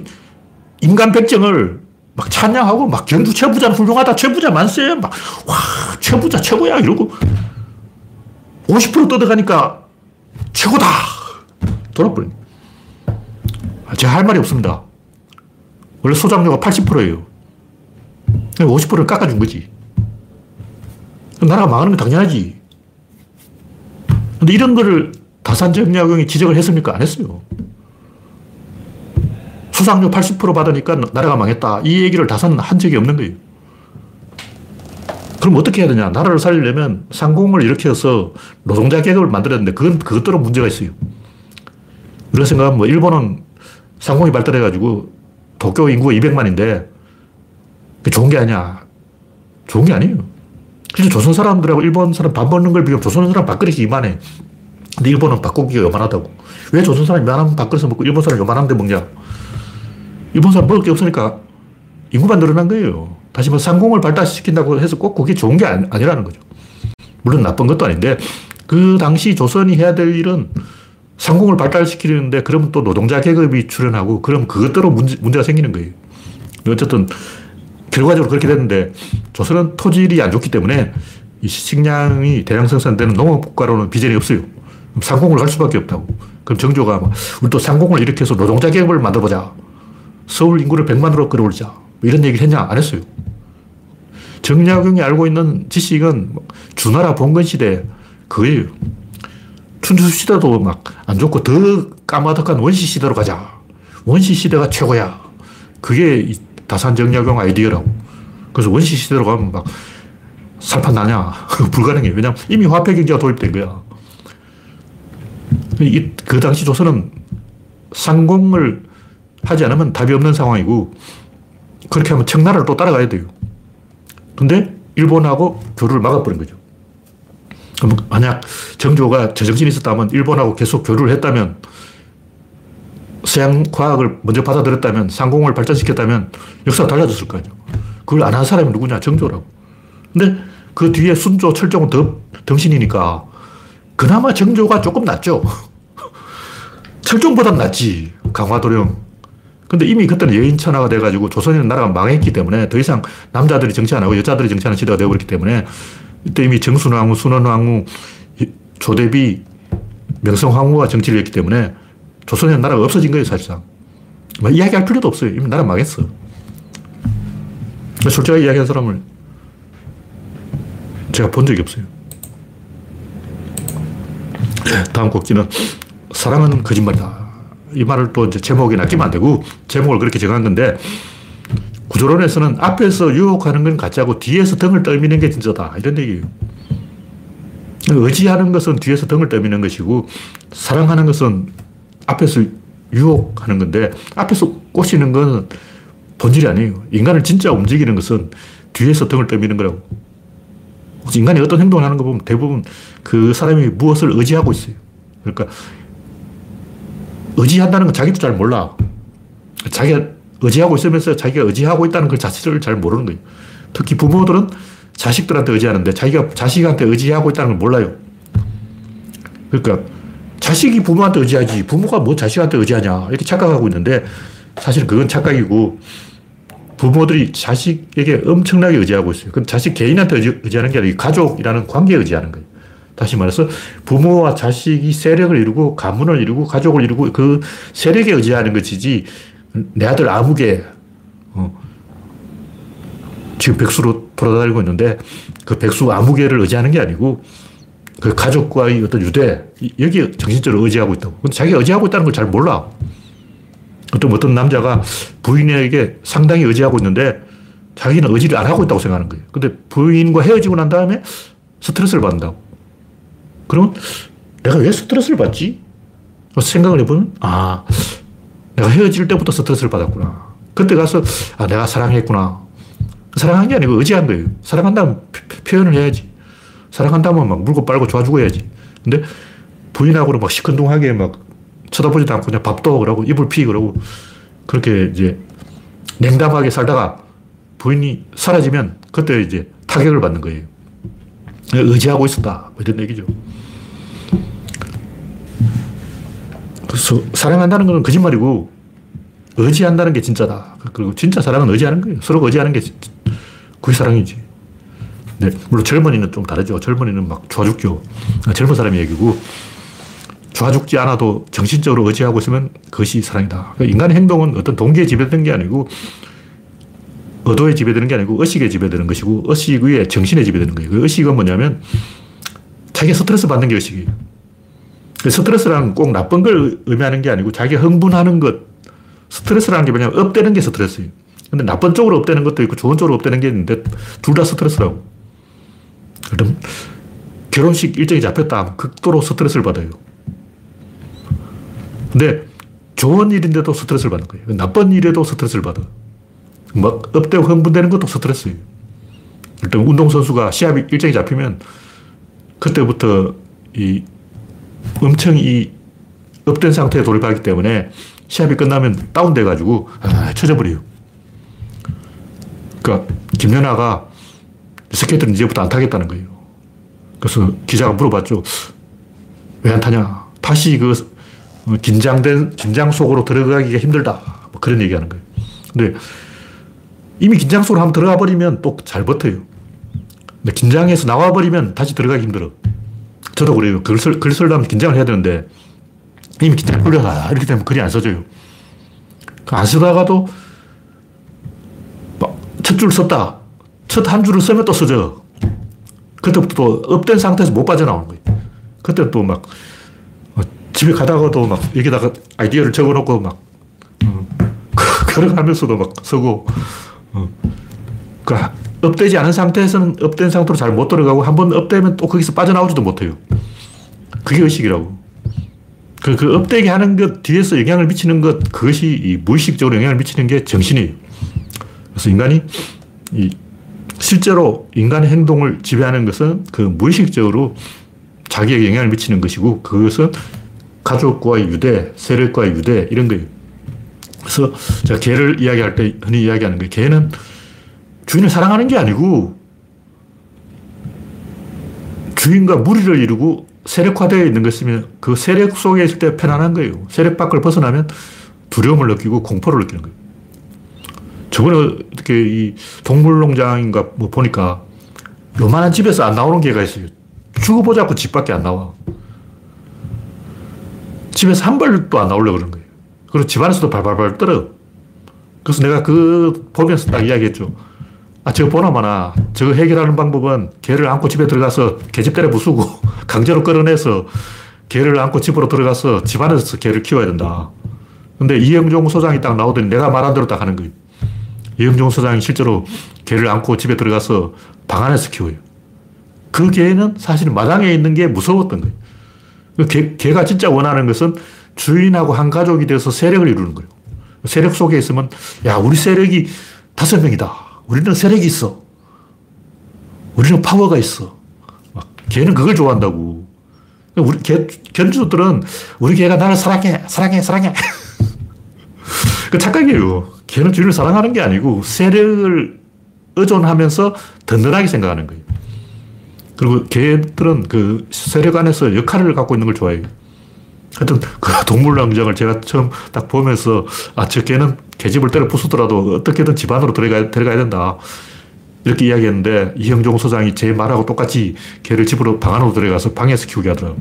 인간 백정을 막 찬양하고 막 경주 최부자는 훌륭하다. 최부자 만세. 막, 와, 최부자 최고야. 이러고 50% 뜯어가니까 최고다. 돌아버린. 제가 할 말이 없습니다. 원래 소장료가 80%예요. 50%를 깎아준 거지. 나라가 망하는 건 당연하지. 근데 이런 거를 다산정약용이 지적을 했습니까? 안 했어요. 수상료 80% 받으니까 나라가 망했다. 이 얘기를 다산은 한 적이 없는 거예요. 그럼 어떻게 해야 되냐? 나라를 살리려면 상공을 일으켜서 노동자 계급을 만들어야 되는데 그건 그것대로 문제가 있어요. 그런 생각하면 뭐 일본은 상공이 발달해가지고 도쿄 인구가 200만인데 좋은 게 아니야. 좋은 게 아니에요. 그래서 조선 사람들하고 일본 사람 밥 먹는 걸 비교하면 조선 사람 밥그릇이 이만해. 근데 일본은 밥고기가 요만하다고. 왜 조선 사람이 요만한 밥그릇을 먹고 일본 사람이 요만한 데 먹냐? 일본 사람 먹을 게 없으니까 인구만 늘어난 거예요. 다시 뭐 상공을 발달시킨다고 해서 꼭 그게 좋은 게 아니, 라는 거죠. 물론 나쁜 것도 아닌데 그 당시 조선이 해야 될 일은 상공을 발달시키는데 그러면 또 노동자 계급이 출현하고 그럼 그것대로 문제, 문제가 생기는 거예요. 어쨌든 결과적으로 그렇게 됐는데 조선은 토질이 안 좋기 때문에 이 식량이 대량 생산되는 농업국가로는 비전이 없어요. 상공을 갈 수밖에 없다고. 그럼 정조가 막, 우리 또 상공을 해서 노동자 계급을 만들어보자. 서울 인구를 100만으로 끌어올자. 뭐 이런 얘기를 했냐? 안 했어요. 정약용이 알고 있는 지식은 주나라 봉건 시대 그거예요. 춘추 시대도 막 안 좋고 더 까마득한 원시 시대로 가자. 원시 시대가 최고야. 그게 다산 정약용 아이디어라고. 그래서 원시 시대로 가면 막 살판 나냐? [LAUGHS] 불가능해. 왜냐면 이미 화폐 경제가 도입된 거야. 그 당시 조선은 상공을 하지 않으면 답이 없는 상황이고 그렇게 하면 청나라를 또 따라가야 돼요. 근데 일본하고 교류를 막아버린 거죠. 만약 정조가 제정신이 있었다면 일본하고 계속 교류를 했다면 서양 과학을 먼저 받아들였다면 상공을 발전시켰다면 역사가 달라졌을 거 아니에요. 그걸 안 한 사람이 누구냐? 정조라고. 근데 그 뒤에 순조, 철종은 더 덩신이니까 그나마 정조가 조금 낫죠. [LAUGHS] 철종보단 낫지. 강화도령. 근데 이미 그때는 여인천하가 돼가지고 조선이라는 나라가 망했기 때문에 더 이상 남자들이 정치 안 하고 여자들이 정치하는 시대가 되어버렸기 때문에 이때 이미 정순왕후, 순원왕후, 조대비, 명성황후가 정치를 했기 때문에 조선이라는 나라가 없어진 거예요, 사실상. 뭐 이야기할 필요도 없어요. 이미 나라 망했어. 솔직하게 이야기한 사람을 제가 본 적이 없어요. 다음 곡지는 사랑은 거짓말이다. 이 말을 또 이제 제목에 낚이면 안 되고 제목을 그렇게 정한 건데 구조론에서는 앞에서 유혹하는 건 가짜고 뒤에서 등을 떨미는 게 진짜다. 이런 얘기예요. 의지하는 것은 뒤에서 등을 떠미는 것이고 사랑하는 것은 앞에서 유혹하는 건데 앞에서 꼬시는 건 본질이 아니에요. 인간을 진짜 움직이는 것은 뒤에서 등을 떠미는 거라고. 인간이 어떤 행동을 하는 거 보면 대부분 그 사람이 무엇을 의지하고 있어요. 그러니까 의지한다는 건 자기도 잘 몰라. 자기가 의지하고 있으면서 자기가 의지하고 있다는 그 자체를 잘 모르는 거예요. 특히 부모들은 자식들한테 의지하는데 자기가 자식한테 의지하고 있다는 걸 몰라요. 그러니까 자식이 부모한테 의지하지 부모가 뭐 자식한테 의지하냐 이렇게 착각하고 있는데 사실 그건 착각이고 부모들이 자식에게 엄청나게 의지하고 있어요. 그건 자식 개인한테 의지, 하는 게 아니라 가족이라는 관계에 의지하는 거예요. 다시 말해서 부모와 자식이 세력을 이루고 가문을 이루고 가족을 이루고 그 세력에 의지하는 것이지 내 아들 아무개 어, 지금 백수로 돌아다니고 있는데 그 백수 아무개를 의지하는 게 아니고 그 가족과의 어떤 유대 여기 정신적으로 의지하고 있다고. 근데 자기가 의지하고 있다는 걸 잘 몰라. 어떤 어떤 남자가 부인에게 상당히 의지하고 있는데 자기는 의지를 안 하고 있다고 생각하는 거예요. 근데 부인과 헤어지고 난 다음에 스트레스를 받는다고. 그러면 내가 왜 스트레스를 받지? 생각을 해보면, 아, 내가 헤어질 때부터 스트레스를 받았구나. 그때 가서, 아, 내가 사랑했구나. 사랑한 게 아니고 의지한 거예요. 사랑한다면 표현을 해야지. 사랑한다면 막 물고 빨고 좋아 죽어야지. 근데 부인하고는 막 시큰둥하게 막 쳐다보지도 않고 그냥 밥도 그러고 이불 피 그러고 그렇게 이제 냉담하게 살다가 부인이 사라지면 그때 이제 타격을 받는 거예요. 의지하고 있었다. 뭐 이런 얘기죠. 그래서 사랑한다는 건 거짓말이고 의지한다는 게 진짜다. 그리고 진짜 사랑은 의지하는 거예요. 서로 의지하는 게 그게 사랑이지. 네, 물론 젊은이는 좀 다르죠. 젊은이는 막 좋아 죽죠. 젊은 사람의 얘기고 좋아 죽지 않아도 정신적으로 의지하고 있으면 그것이 사랑이다. 그러니까 인간의 행동은 어떤 동기에 지배되는 게 아니고 의도에 지배되는 게 아니고 의식에 지배되는 것이고 의식 위에 정신에 지배되는 거예요. 그 의식은 뭐냐면 자기가 스트레스 받는 게 의식이에요. 그 스트레스란 꼭 나쁜 걸 의미하는 게 아니고 자기가 흥분하는 것, 스트레스라는 게 뭐냐면 업되는 게 스트레스예요. 근데 나쁜 쪽으로 up되는 것도 있고 좋은 쪽으로 up되는 게 있는데 둘 다 스트레스라고. 그럼 결혼식 일정이 잡혔다. 극도로 스트레스를 받아요. 근데 좋은 일인데도 스트레스를 받는 거예요. 나쁜 일에도 스트레스를 받아. 막 up되고 흥분되는 것도 스트레스예요. 일단 운동선수가 시합 일정이 잡히면 그때부터 이 엄청 이 up된 상태에 돌입하기 때문에 시합이 끝나면 다운돼가지고 아, 쳐져버려요. 그러니까 김연아가 스케이트는 이제부터 안 타겠다는 거예요. 그래서 기자가 물어봤죠. 왜 안 타냐? 다시 그 긴장된, 긴장 속으로 들어가기가 힘들다. 뭐 그런 얘기 하는 거예요. 근데 이미 긴장 속으로 한번 들어가 버리면 또 잘 버텨요. 근데 긴장해서 나와 버리면 다시 들어가기 힘들어. 저도 그래요. 글, 쓸, 글 쓰려면 긴장을 해야 되는데 이미 긴장 풀려서 이렇게 되면 글이 안 써져요. 안 쓰다가도 첫 줄 썼다가 첫 한 줄을 쓰면 또 써져. 그때부터 또 up된 상태에서 못 빠져나오는 거예요. 그때 또 막 어, 집에 가다가도 막 여기다가 아이디어를 적어놓고 막 [LAUGHS] 음, 걸어가면서도 막 쓰고 어, 그러니까 up되지 않은 상태에서는 up된 상태로 잘 못 들어가고 한 번 up되면 또 거기서 빠져나오지도 못해요. 그게 의식이라고. 그, 그 up되게 하는 것 뒤에서 영향을 미치는 것 그것이 이 무의식적으로 영향을 미치는 게 정신이에요. 그래서 인간이 이 실제로 인간의 행동을 지배하는 것은 그 무의식적으로 자기에게 영향을 미치는 것이고 그것은 가족과의 유대, 세력과의 유대 이런 거예요. 그래서 제가 개를 이야기할 때 흔히 이야기하는 게 개는 주인을 사랑하는 게 아니고 주인과 무리를 이루고 세력화되어 있는 것이면 그 세력 속에 있을 때 편안한 거예요. 세력 밖을 벗어나면 두려움을 느끼고 공포를 느끼는 거예요. 저번에 어떻게 이 동물농장인가 뭐 보니까 요만한 집에서 안 나오는 개가 있어요. 죽어보자고 집 밖에 안 나와. 집에서 한 발도 안 나오려고 그러는 거예요. 그리고 집 안에서도 발발발 떨어. 그래서 내가 그 보면서 딱 이야기했죠. 아, 저거 보나 마나 저거 해결하는 방법은 개를 안고 집에 들어가서 개집 때려 부수고 강제로 끌어내서 개를 안고 집으로 들어가서 집 안에서 개를 키워야 된다. 근데 이영종 소장이 딱 나오더니 내가 말한 대로 딱 하는 거예요. 이영종 소장이 실제로 개를 안고 집에 들어가서 방 안에서 키워요. 그 개는 사실 마당에 있는 게 무서웠던 거예요. 그 개, 개가 진짜 원하는 것은 주인하고 한 가족이 돼서 세력을 이루는 거예요. 세력 속에 있으면, 야, 우리 세력이 다섯 명이다. 우리는 세력이 있어. 우리는 파워가 있어. 막, 개는 그걸 좋아한다고. 우리 개, 견주들은 우리 개가 나를 사랑해, 사랑해, 사랑해. 그 착각이에요. 개는 주인을 사랑하는 게 아니고 세력을 의존하면서 든든하게 생각하는 거예요. 그리고 개들은 그 세력 안에서 역할을 갖고 있는 걸 좋아해요. 하여튼 그 동물농장을 제가 처음 딱 보면서 아, 저 개는 개집을 때려 부수더라도 어떻게든 집 안으로 들어가야, 들어가야 된다. 이렇게 이야기했는데 이형종 소장이 제 말하고 똑같이 개를 집으로 방 안으로 들어가서 방에서 키우게 하더라고.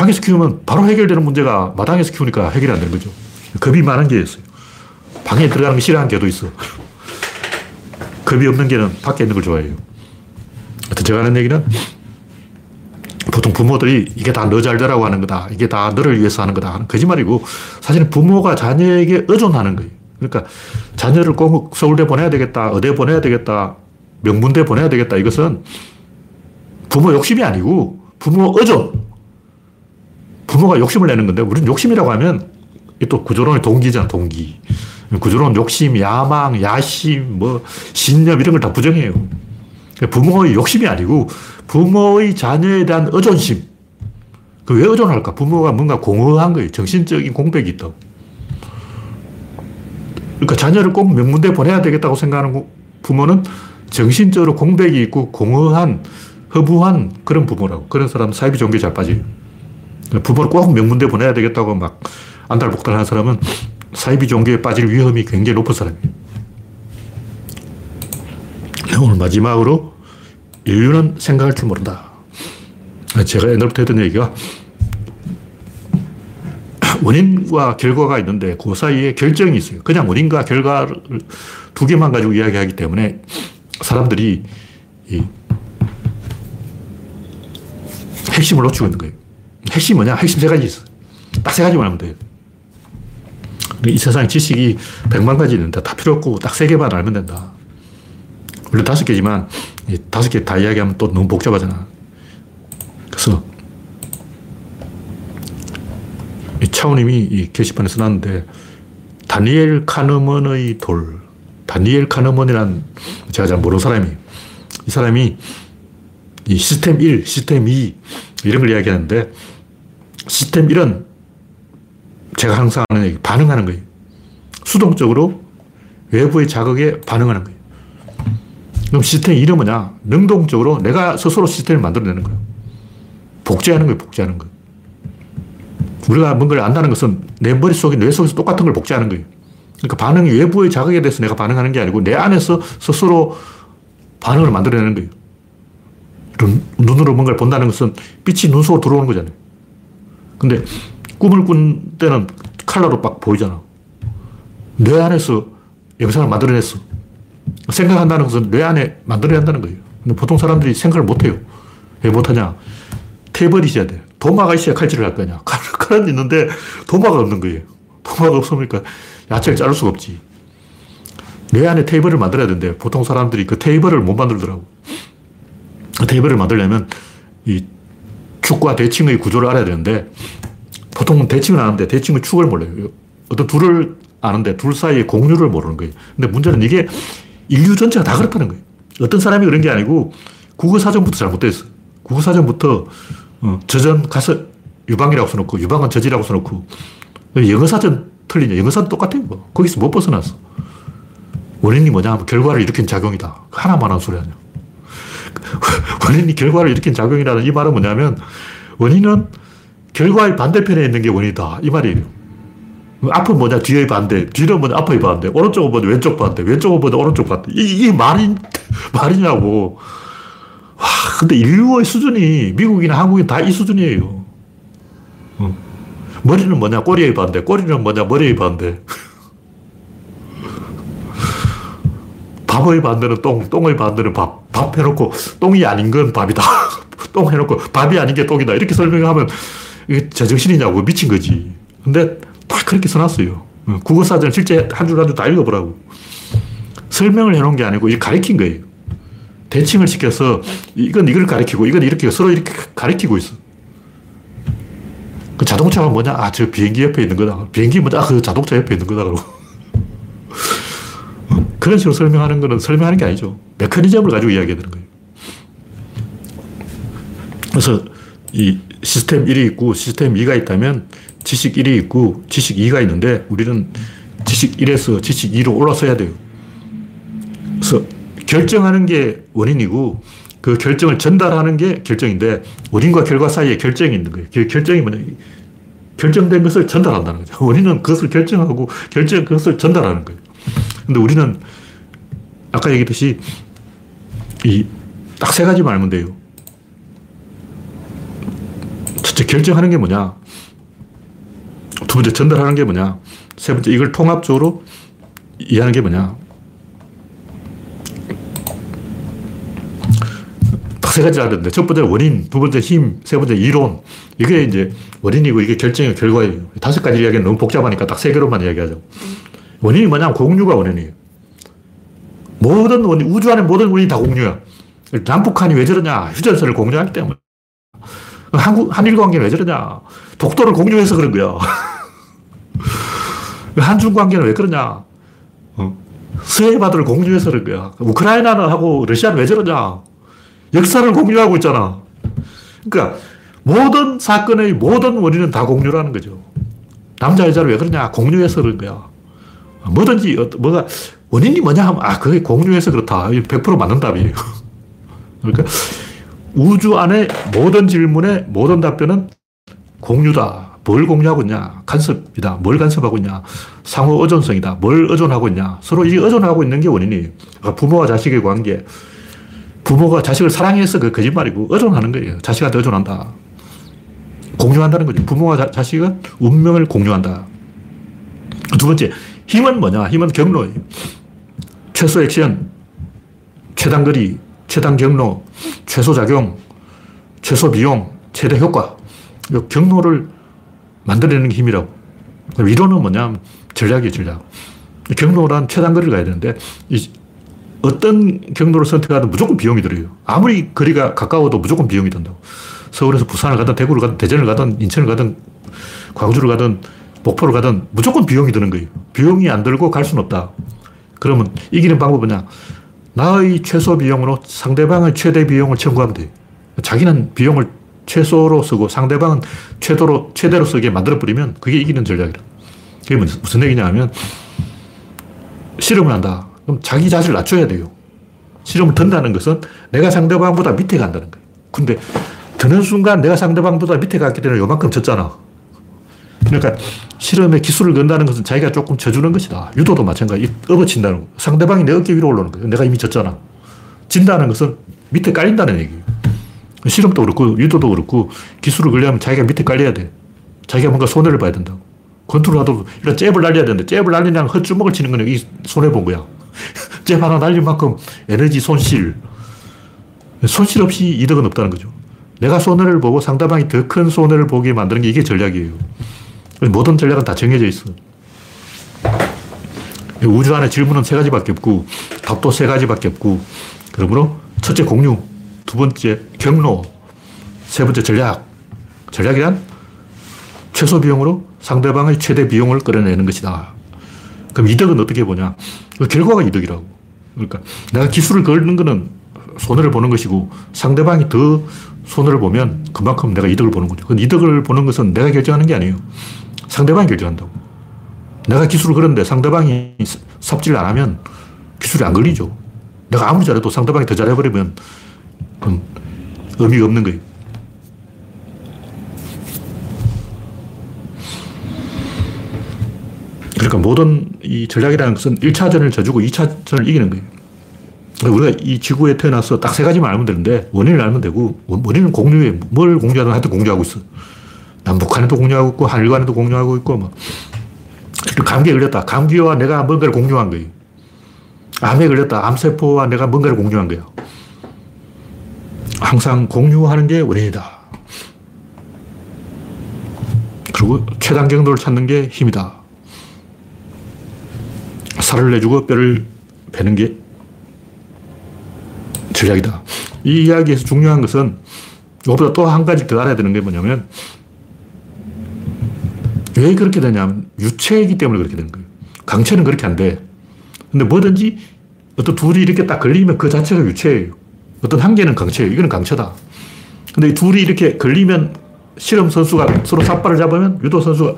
방에서 키우면 바로 해결되는 문제가 마당에서 키우니까 해결이 안 되는 거죠. 겁이 많은 게 있어요. 방에 들어가는 거 싫어하는 개도 있어. 겁이 없는 개는 밖에 있는 걸 좋아해요. 하여튼 제가 하는 얘기는 보통 부모들이 이게 다 너 잘 되라고 하는 거다. 이게 다 너를 위해서 하는 거다. 거짓말이고 사실은 부모가 자녀에게 의존하는 거예요. 그러니까 자녀를 꼭 서울대 보내야 되겠다. 의대 보내야 되겠다. 명문대 보내야 되겠다. 이것은 부모 욕심이 아니고 부모 의존. 부모가 욕심을 내는 건데 우리는 욕심이라고 하면 또 구조론의 동기잖아, 동기. 구조론 욕심, 야망, 야심, 뭐 신념 이런 걸 다 부정해요. 부모의 욕심이 아니고 부모의 자녀에 대한 의존심. 그 왜 의존할까? 부모가 뭔가 공허한 거예요. 정신적인 공백이 있다고. 그러니까 자녀를 꼭 명문대 보내야 되겠다고 생각하는 부모는 정신적으로 공백이 있고 공허한, 허무한 그런 부모라고. 그런 사람은 사이비 종교에 잘 빠져요. 부모를 꼭 명문대 보내야 되겠다고 막 안달복달 하는 사람은 사이비 종교에 빠질 위험이 굉장히 높은 사람이에요. 네, 오늘 마지막으로 인류는 생각할 줄 모른다. 제가 옛날부터 했던 얘기가 원인과 결과가 있는데 그 사이에 결정이 있어요. 그냥 원인과 결과를 두 개만 가지고 이야기하기 때문에 사람들이 핵심을 놓치고 있는 거예요. 핵심이 뭐냐? 핵심 세 가지 있어. 딱 세 가지만 하면 돼요. 이 세상에 지식이 백만 가지 있는데 다 필요 없고 딱 세 개만 알면 된다. 원래 다섯 개지만 다섯 개 다 이야기하면 또 너무 복잡하잖아. 그래서 이 차우님이 이 게시판에 써놨는데 다니엘 카너먼의 돌. 다니엘 카너먼이란 제가 잘 모르는 사람이에요. 이 사람이 이 시스템 1, 시스템 2 이런 걸 이야기하는데 시스템 1은 제가 항상 하는 얘기, 반응하는 거예요. 수동적으로 외부의 자극에 반응하는 거예요. 그럼 시스템 이름 뭐냐? 능동적으로 내가 스스로 시스템을 만들어내는 거예요. 복제하는 거예요, 복제하는 거. 우리가 뭔가를 안다는 것은 내 머릿속에, 뇌 속에서 똑같은 걸 복제하는 거예요. 그러니까 반응이 외부의 자극에 대해서 내가 반응하는 게 아니고 내 안에서 스스로 반응을 만들어내는 거예요. 눈 으로 뭔가를 본다는 것은 빛이 눈 속으로 들어오는 거잖아요. 근데 꿈을 꾼 때는 칼라로 막 보이잖아. 뇌 안에서 영상을 만들어냈어. 생각한다는 것은 뇌 안에 만들어야 한다는 거예요. 근데 보통 사람들이 생각을 못 해요. 왜 못하냐? 테이블이 있어야 돼. 도마가 있어야 칼질을 할 거냐. 칼, [LAUGHS] 칼은 있는데 도마가 없는 거예요. 도마가 없으니까 야채를 자를 수가 없지. 뇌 안에 테이블을 만들어야 되는데 보통 사람들이 그 테이블을 못 만들더라고. 그 테이블을 만들려면 이 축과 대칭의 구조를 알아야 되는데 보통은 대칭을 아는데 대칭의 축을 몰라요. 어떤 둘을 아는데 둘 사이의 공유를 모르는 거예요. 근데 문제는 이게 인류 전체가 다 그렇다는 거예요. 어떤 사람이 그런 게 아니고 국어사전부터 잘못되어 있어. 국어사전부터 어, 저전 가서 유방이라고 써놓고 유방은 저지라고 써놓고 영어사전 틀리냐. 영어사전 똑같아요. 뭐. 거기서 못 벗어났어. 원인이 뭐냐 하면 결과를 일으킨 작용이다. 하나만 한 소리 아니야. [LAUGHS] 원인이 결과를 일으킨 작용이라는 이 말은 뭐냐면 원인은 결과의 반대편에 있는 게 원인이다. 이 말이에요. 앞은 뭐냐? 뒤의 반대. 뒤는 뭐냐? 앞의 반대. 오른쪽은 뭐냐? 왼쪽 반대. 왼쪽은 뭐냐? 오른쪽 반대. 이게 말이, [LAUGHS] 말이냐고. 와, 근데 인류의 수준이 미국이나 한국이 다 이 수준이에요. 어. 머리는 뭐냐? 꼬리의 반대. 꼬리는 뭐냐? 머리의 반대. [LAUGHS] 밥의 반대는 똥, 똥의 반대는 밥. 밥 해놓고 똥이 아닌 건 밥이다. [LAUGHS] 똥 해놓고 밥이 아닌 게 똥이다. 이렇게 설명하면 이게 제정신이냐고 미친 거지. 근데 다 그렇게 써놨어요. 어, 국어사전 실제 한 줄 한 줄 다 읽어보라고. 설명을 해놓은 게 아니고 이 가리킨 거예요. 대칭을 시켜서 이건 이걸 가리키고 이건 이렇게 서로 이렇게 가리키고 있어. 그 자동차가 뭐냐? 아, 저 비행기 옆에 있는 거다. 비행기 뭐냐? 아, 그 자동차 옆에 있는 거다. 그러고. 그런 식으로 설명하는 거는 설명하는 게 아니죠. 메커니즘을 가지고 이야기하는 거예요. 그래서 이 시스템 1이 있고 시스템 2가 있다면 지식 1이 있고 지식 2가 있는데 우리는 지식 1에서 지식 2로 올라서야 돼요. 그래서 결정하는 게 원인이고 그 결정을 전달하는 게 결정인데 원인과 결과 사이에 결정이 있는 거예요. 그 결정이 뭐냐. 결정된 것을 전달한다는 거죠. [LAUGHS] 원인은 그것을 결정하고 결정 그것을 전달하는 거예요. 근데 우리는 아까 얘기했듯이 이 딱 세 가지만 알면 돼요. 첫째, 결정하는 게 뭐냐? 두 번째, 전달하는 게 뭐냐? 세 번째, 이걸 통합적으로 이해하는 게 뭐냐? 세 가지 알았는데, 첫 번째 원인, 두 번째 힘, 세 번째 이론. 이게 이제 원인이고 이게 결정의 결과예요. 다섯 가지 이야기는 너무 복잡하니까 딱 세 개로만 이야기하죠. 원인이 뭐냐면 공유가 원인이에요. 모든 원인, 우주 안에 모든 원인이 다 공유야. 남북한이 왜 저러냐? 휴전선을 공유하기 때문에. 한국, 한일 관계는 왜 저러냐? 독도를 공유해서 그런 거야. [LAUGHS] 한중 관계는 왜 그러냐? 어? 스웨바드를 공유해서 그런 거야. 우크라이나는 하고 러시아는 왜 저러냐? 역사를 공유하고 있잖아. 그러니까 모든 사건의 모든 원인은 다 공유라는 거죠. 남자, 여자를 왜 그러냐? 공유해서 그런 거야. 뭐든지, 뭐가, 원인이 뭐냐 하면, 아, 그게 공유해서 그렇다. 100% 맞는 답이에요. 그러니까 우주 안에 모든 질문에 모든 답변은 공유다. 뭘 공유하고 있냐? 간섭이다. 뭘 간섭하고 있냐? 상호 의존성이다. 뭘 의존하고 있냐? 서로 이 의존하고 있는 게 원인이에요. 그러니까 부모와 자식의 관계. 부모가 자식을 사랑해서 그 거짓말이고 의존하는 거예요. 자식한테 의존한다. 공유한다는 거죠. 부모와 자, 자식은 운명을 공유한다. 두 번째, 힘은 뭐냐? 힘은 경로예요. 최소 액션, 최단 거리, 최단 경로, 최소 작용, 최소 비용, 최대 효과. 이 경로를 만들어내는 게 힘이라고. 이론은 뭐냐? 전략이에요, 전략. 경로란 최단 거리를 가야 되는데, 어떤 경로를 선택하든 무조건 비용이 들어요. 아무리 거리가 가까워도 무조건 비용이 든다고. 서울에서 부산을 가든 대구를 가든 대전을 가든 인천을 가든 광주를 가든 목포를 가든 무조건 비용이 드는 거예요. 비용이 안 들고 갈 수는 없다. 그러면 이기는 방법은 뭐냐? 나의 최소 비용으로 상대방의 최대 비용을 청구하면 돼. 자기는 비용을 최소로 쓰고 상대방은 최대로, 최대로 쓰게 만들어버리면 그게 이기는 전략이라. 그게 무슨 얘기냐 하면 실험을 한다. 그럼 자기 자신을 낮춰야 돼요. 실험을 든다는 것은 내가 상대방보다 밑에 간다는 거예요. 근데 드는 순간 내가 상대방보다 밑에 갔기 때문에 요만큼 졌잖아. 그러니까 실험에 기술을 건다는 것은 자기가 조금 져주는 것이다. 유도도 마찬가지. 업어친다는 거. 상대방이 내 어깨 위로 올라오는 거예요. 내가 이미 졌잖아. 진다는 것은 밑에 깔린다는 얘기예요. 실험도 그렇고, 유도도 그렇고, 기술을 걸려면 자기가 밑에 깔려야 돼. 자기가 뭔가 손해를 봐야 된다고. 컨트롤 하도 이런 잽을 날려야 되는데, 잽을 날리냐면 헛주먹을 치는 거는 이 손해본 거야. [LAUGHS] 잽 하나 날린 만큼 에너지 손실. 손실 없이 이득은 없다는 거죠. 내가 손해를 보고 상대방이 더 큰 손해를 보게 만드는 게 이게 전략이에요. 모든 전략은 다 정해져 있어. 우주 안에 질문은 세 가지밖에 없고, 답도 세 가지밖에 없고, 그러므로 첫째 공유, 두 번째 경로, 세 번째 전략. 전략이란 최소 비용으로 상대방의 최대 비용을 끌어내는 것이다. 그럼 이득은 어떻게 보냐? 그 결과가 이득이라고. 그러니까 내가 기술을 걸는 거는 손해를 보는 것이고 상대방이 더 손해를 보면 그만큼 내가 이득을 보는 거죠. 그 이득을 보는 것은 내가 결정하는 게 아니에요. 상대방이 결정한다고. 내가 기술을 걸었는데 상대방이 삽질을 안 하면 기술이 안 걸리죠. 내가 아무리 잘해도 상대방이 더 잘해버리면 그건 의미가 없는 거예요. 그러니까 모든 이 전략이라는 것은 1차전을 져주고 2차전을 이기는 거예요. 우리가 이 지구에 태어나서 딱 세 가지만 알면 되는데 원인을 알면 되고 원인은 공유에 뭘 공유하든 하여튼 공유하고 있어. 남북한에도 공유하고 있고 한일간에도 공유하고 있고 뭐 감기에 걸렸다. 감기와 내가 뭔가를 공유한 거예요. 암에 걸렸다. 암세포와 내가 뭔가를 공유한 거예요. 항상 공유하는 게 원인이다. 그리고 최단 경도를 찾는 게 힘이다. 살을 내주고 뼈를 베는 게 전략이다. 이 이야기에서 중요한 것은 이것보다 또 한 가지 더 알아야 되는 게 뭐냐면 왜 그렇게 되냐면 유체이기 때문에 그렇게 되는 거예요. 강체는 그렇게 안 돼. 근데 뭐든지 어떤 둘이 이렇게 딱 걸리면 그 자체가 유체예요. 어떤 한 개는 강체예요. 이거는 강체다. 근데 둘이 이렇게 걸리면 실험 선수가 서로 삿발을 잡으면 유도 선수가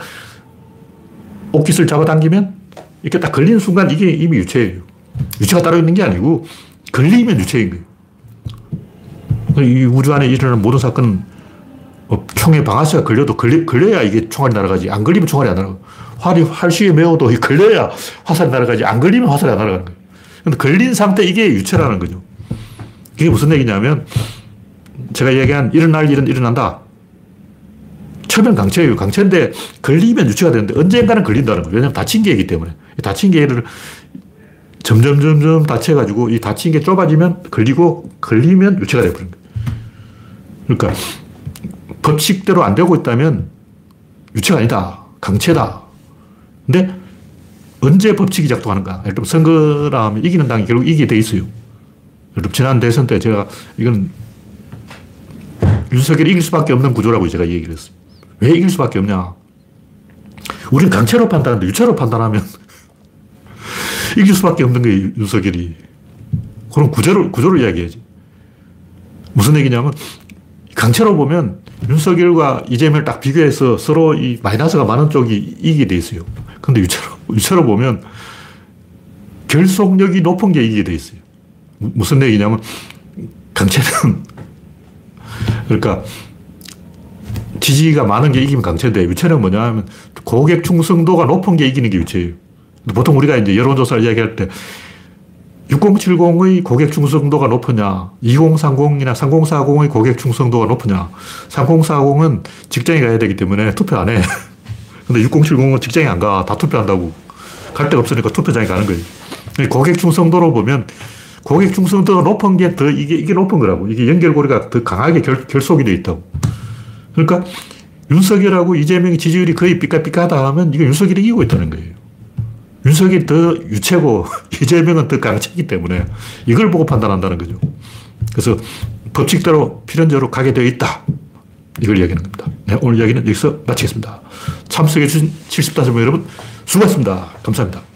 옷깃을 잡아당기면 이렇게 딱 걸리는 순간 이게 이미 유체예요. 유체가 따로 있는 게 아니고 걸리면 유체인 거예요. 이 우주 안에 일어나는 모든 사건은 뭐 총에 방아쇠가 걸려도 걸리, 걸려야 이게 총알이 날아가지. 안 걸리면 총알이 안 날아가. 활이 활시에 매워도 걸려야 화살이 날아가지. 안 걸리면 화살이 안 날아가는 거예요. 근데 걸린 상태 이게 유체라는 거죠. 이게 무슨 얘기냐면 제가 얘기한 일어날 일은 일어난다. 처음엔 강체예요. 강체인데 걸리면 유체가 되는데 언젠가는 걸린다는 거예요. 왜냐하면 다친 게이기 때문에. 다친 게를 점점 점점 다쳐가지고 이 다친 게 좁아지면 걸리고 걸리면 유체가 되버린 거예요. 그러니까 법칙대로 안 되고 있다면 유체가 아니다. 강체다. 근데 언제 법칙이 작동하는가? 예를 들면 선거라 하면 이기는 당이 결국 이기게 돼 있어요. 예를 지난 대선 때 제가 이건 윤석열이 이길 수밖에 없는 구조라고 제가 얘기를 했어요. 왜 이길 수밖에 없냐? 우리는 강체로 판단하는데 유체로 판단하면 [LAUGHS] 이길 수밖에 없는 거예요, 윤석열이. 그럼 구조를, 구조를 이야기해야지. 무슨 얘기냐면 강체로 보면 윤석열과 이재명을 딱 비교해서 서로 이 마이너스가 많은 쪽이 이기게 돼 있어요. 근데 유체로, 유체로 보면 결속력이 높은 게 이기게 돼 있어요. 무슨 얘기냐면 강체는 [LAUGHS] 그러니까 지지가 많은 게 이기면 강체인데 유체는 뭐냐 하면 고객 충성도가 높은 게 이기는 게 유체예요. 보통 우리가 이제 여론조사를 이야기할 때 6070의 고객 충성도가 높으냐, 2030이나 3040의 고객 충성도가 높으냐. 3040은 직장에 가야 되기 때문에 투표 안 해. [LAUGHS] 근데 6070은 직장에 안 가. 다 투표한다고. 갈 데가 없으니까 투표장에 가는 거예요. 고객 충성도로 보면 고객 충성도가 높은 게 더 이게, 이게 높은 거라고. 이게 연결고리가 더 강하게 결, 결속이 돼 있다고. 그러니까 윤석열하고 이재명의 지지율이 거의 삐까삐까하다 하면 이거 윤석열이 이기고 있다는 거예요. 윤석이 더 유체고 [LAUGHS] 이재명은 더 강체이기 때문에 이걸 보고 판단한다는 거죠. 그래서 법칙대로 필연적으로 가게 되어 있다. 이걸 이야기하는 겁니다. 네, 오늘 이야기는 여기서 마치겠습니다. 참석해주신 75명 여러분 수고하셨습니다. 감사합니다.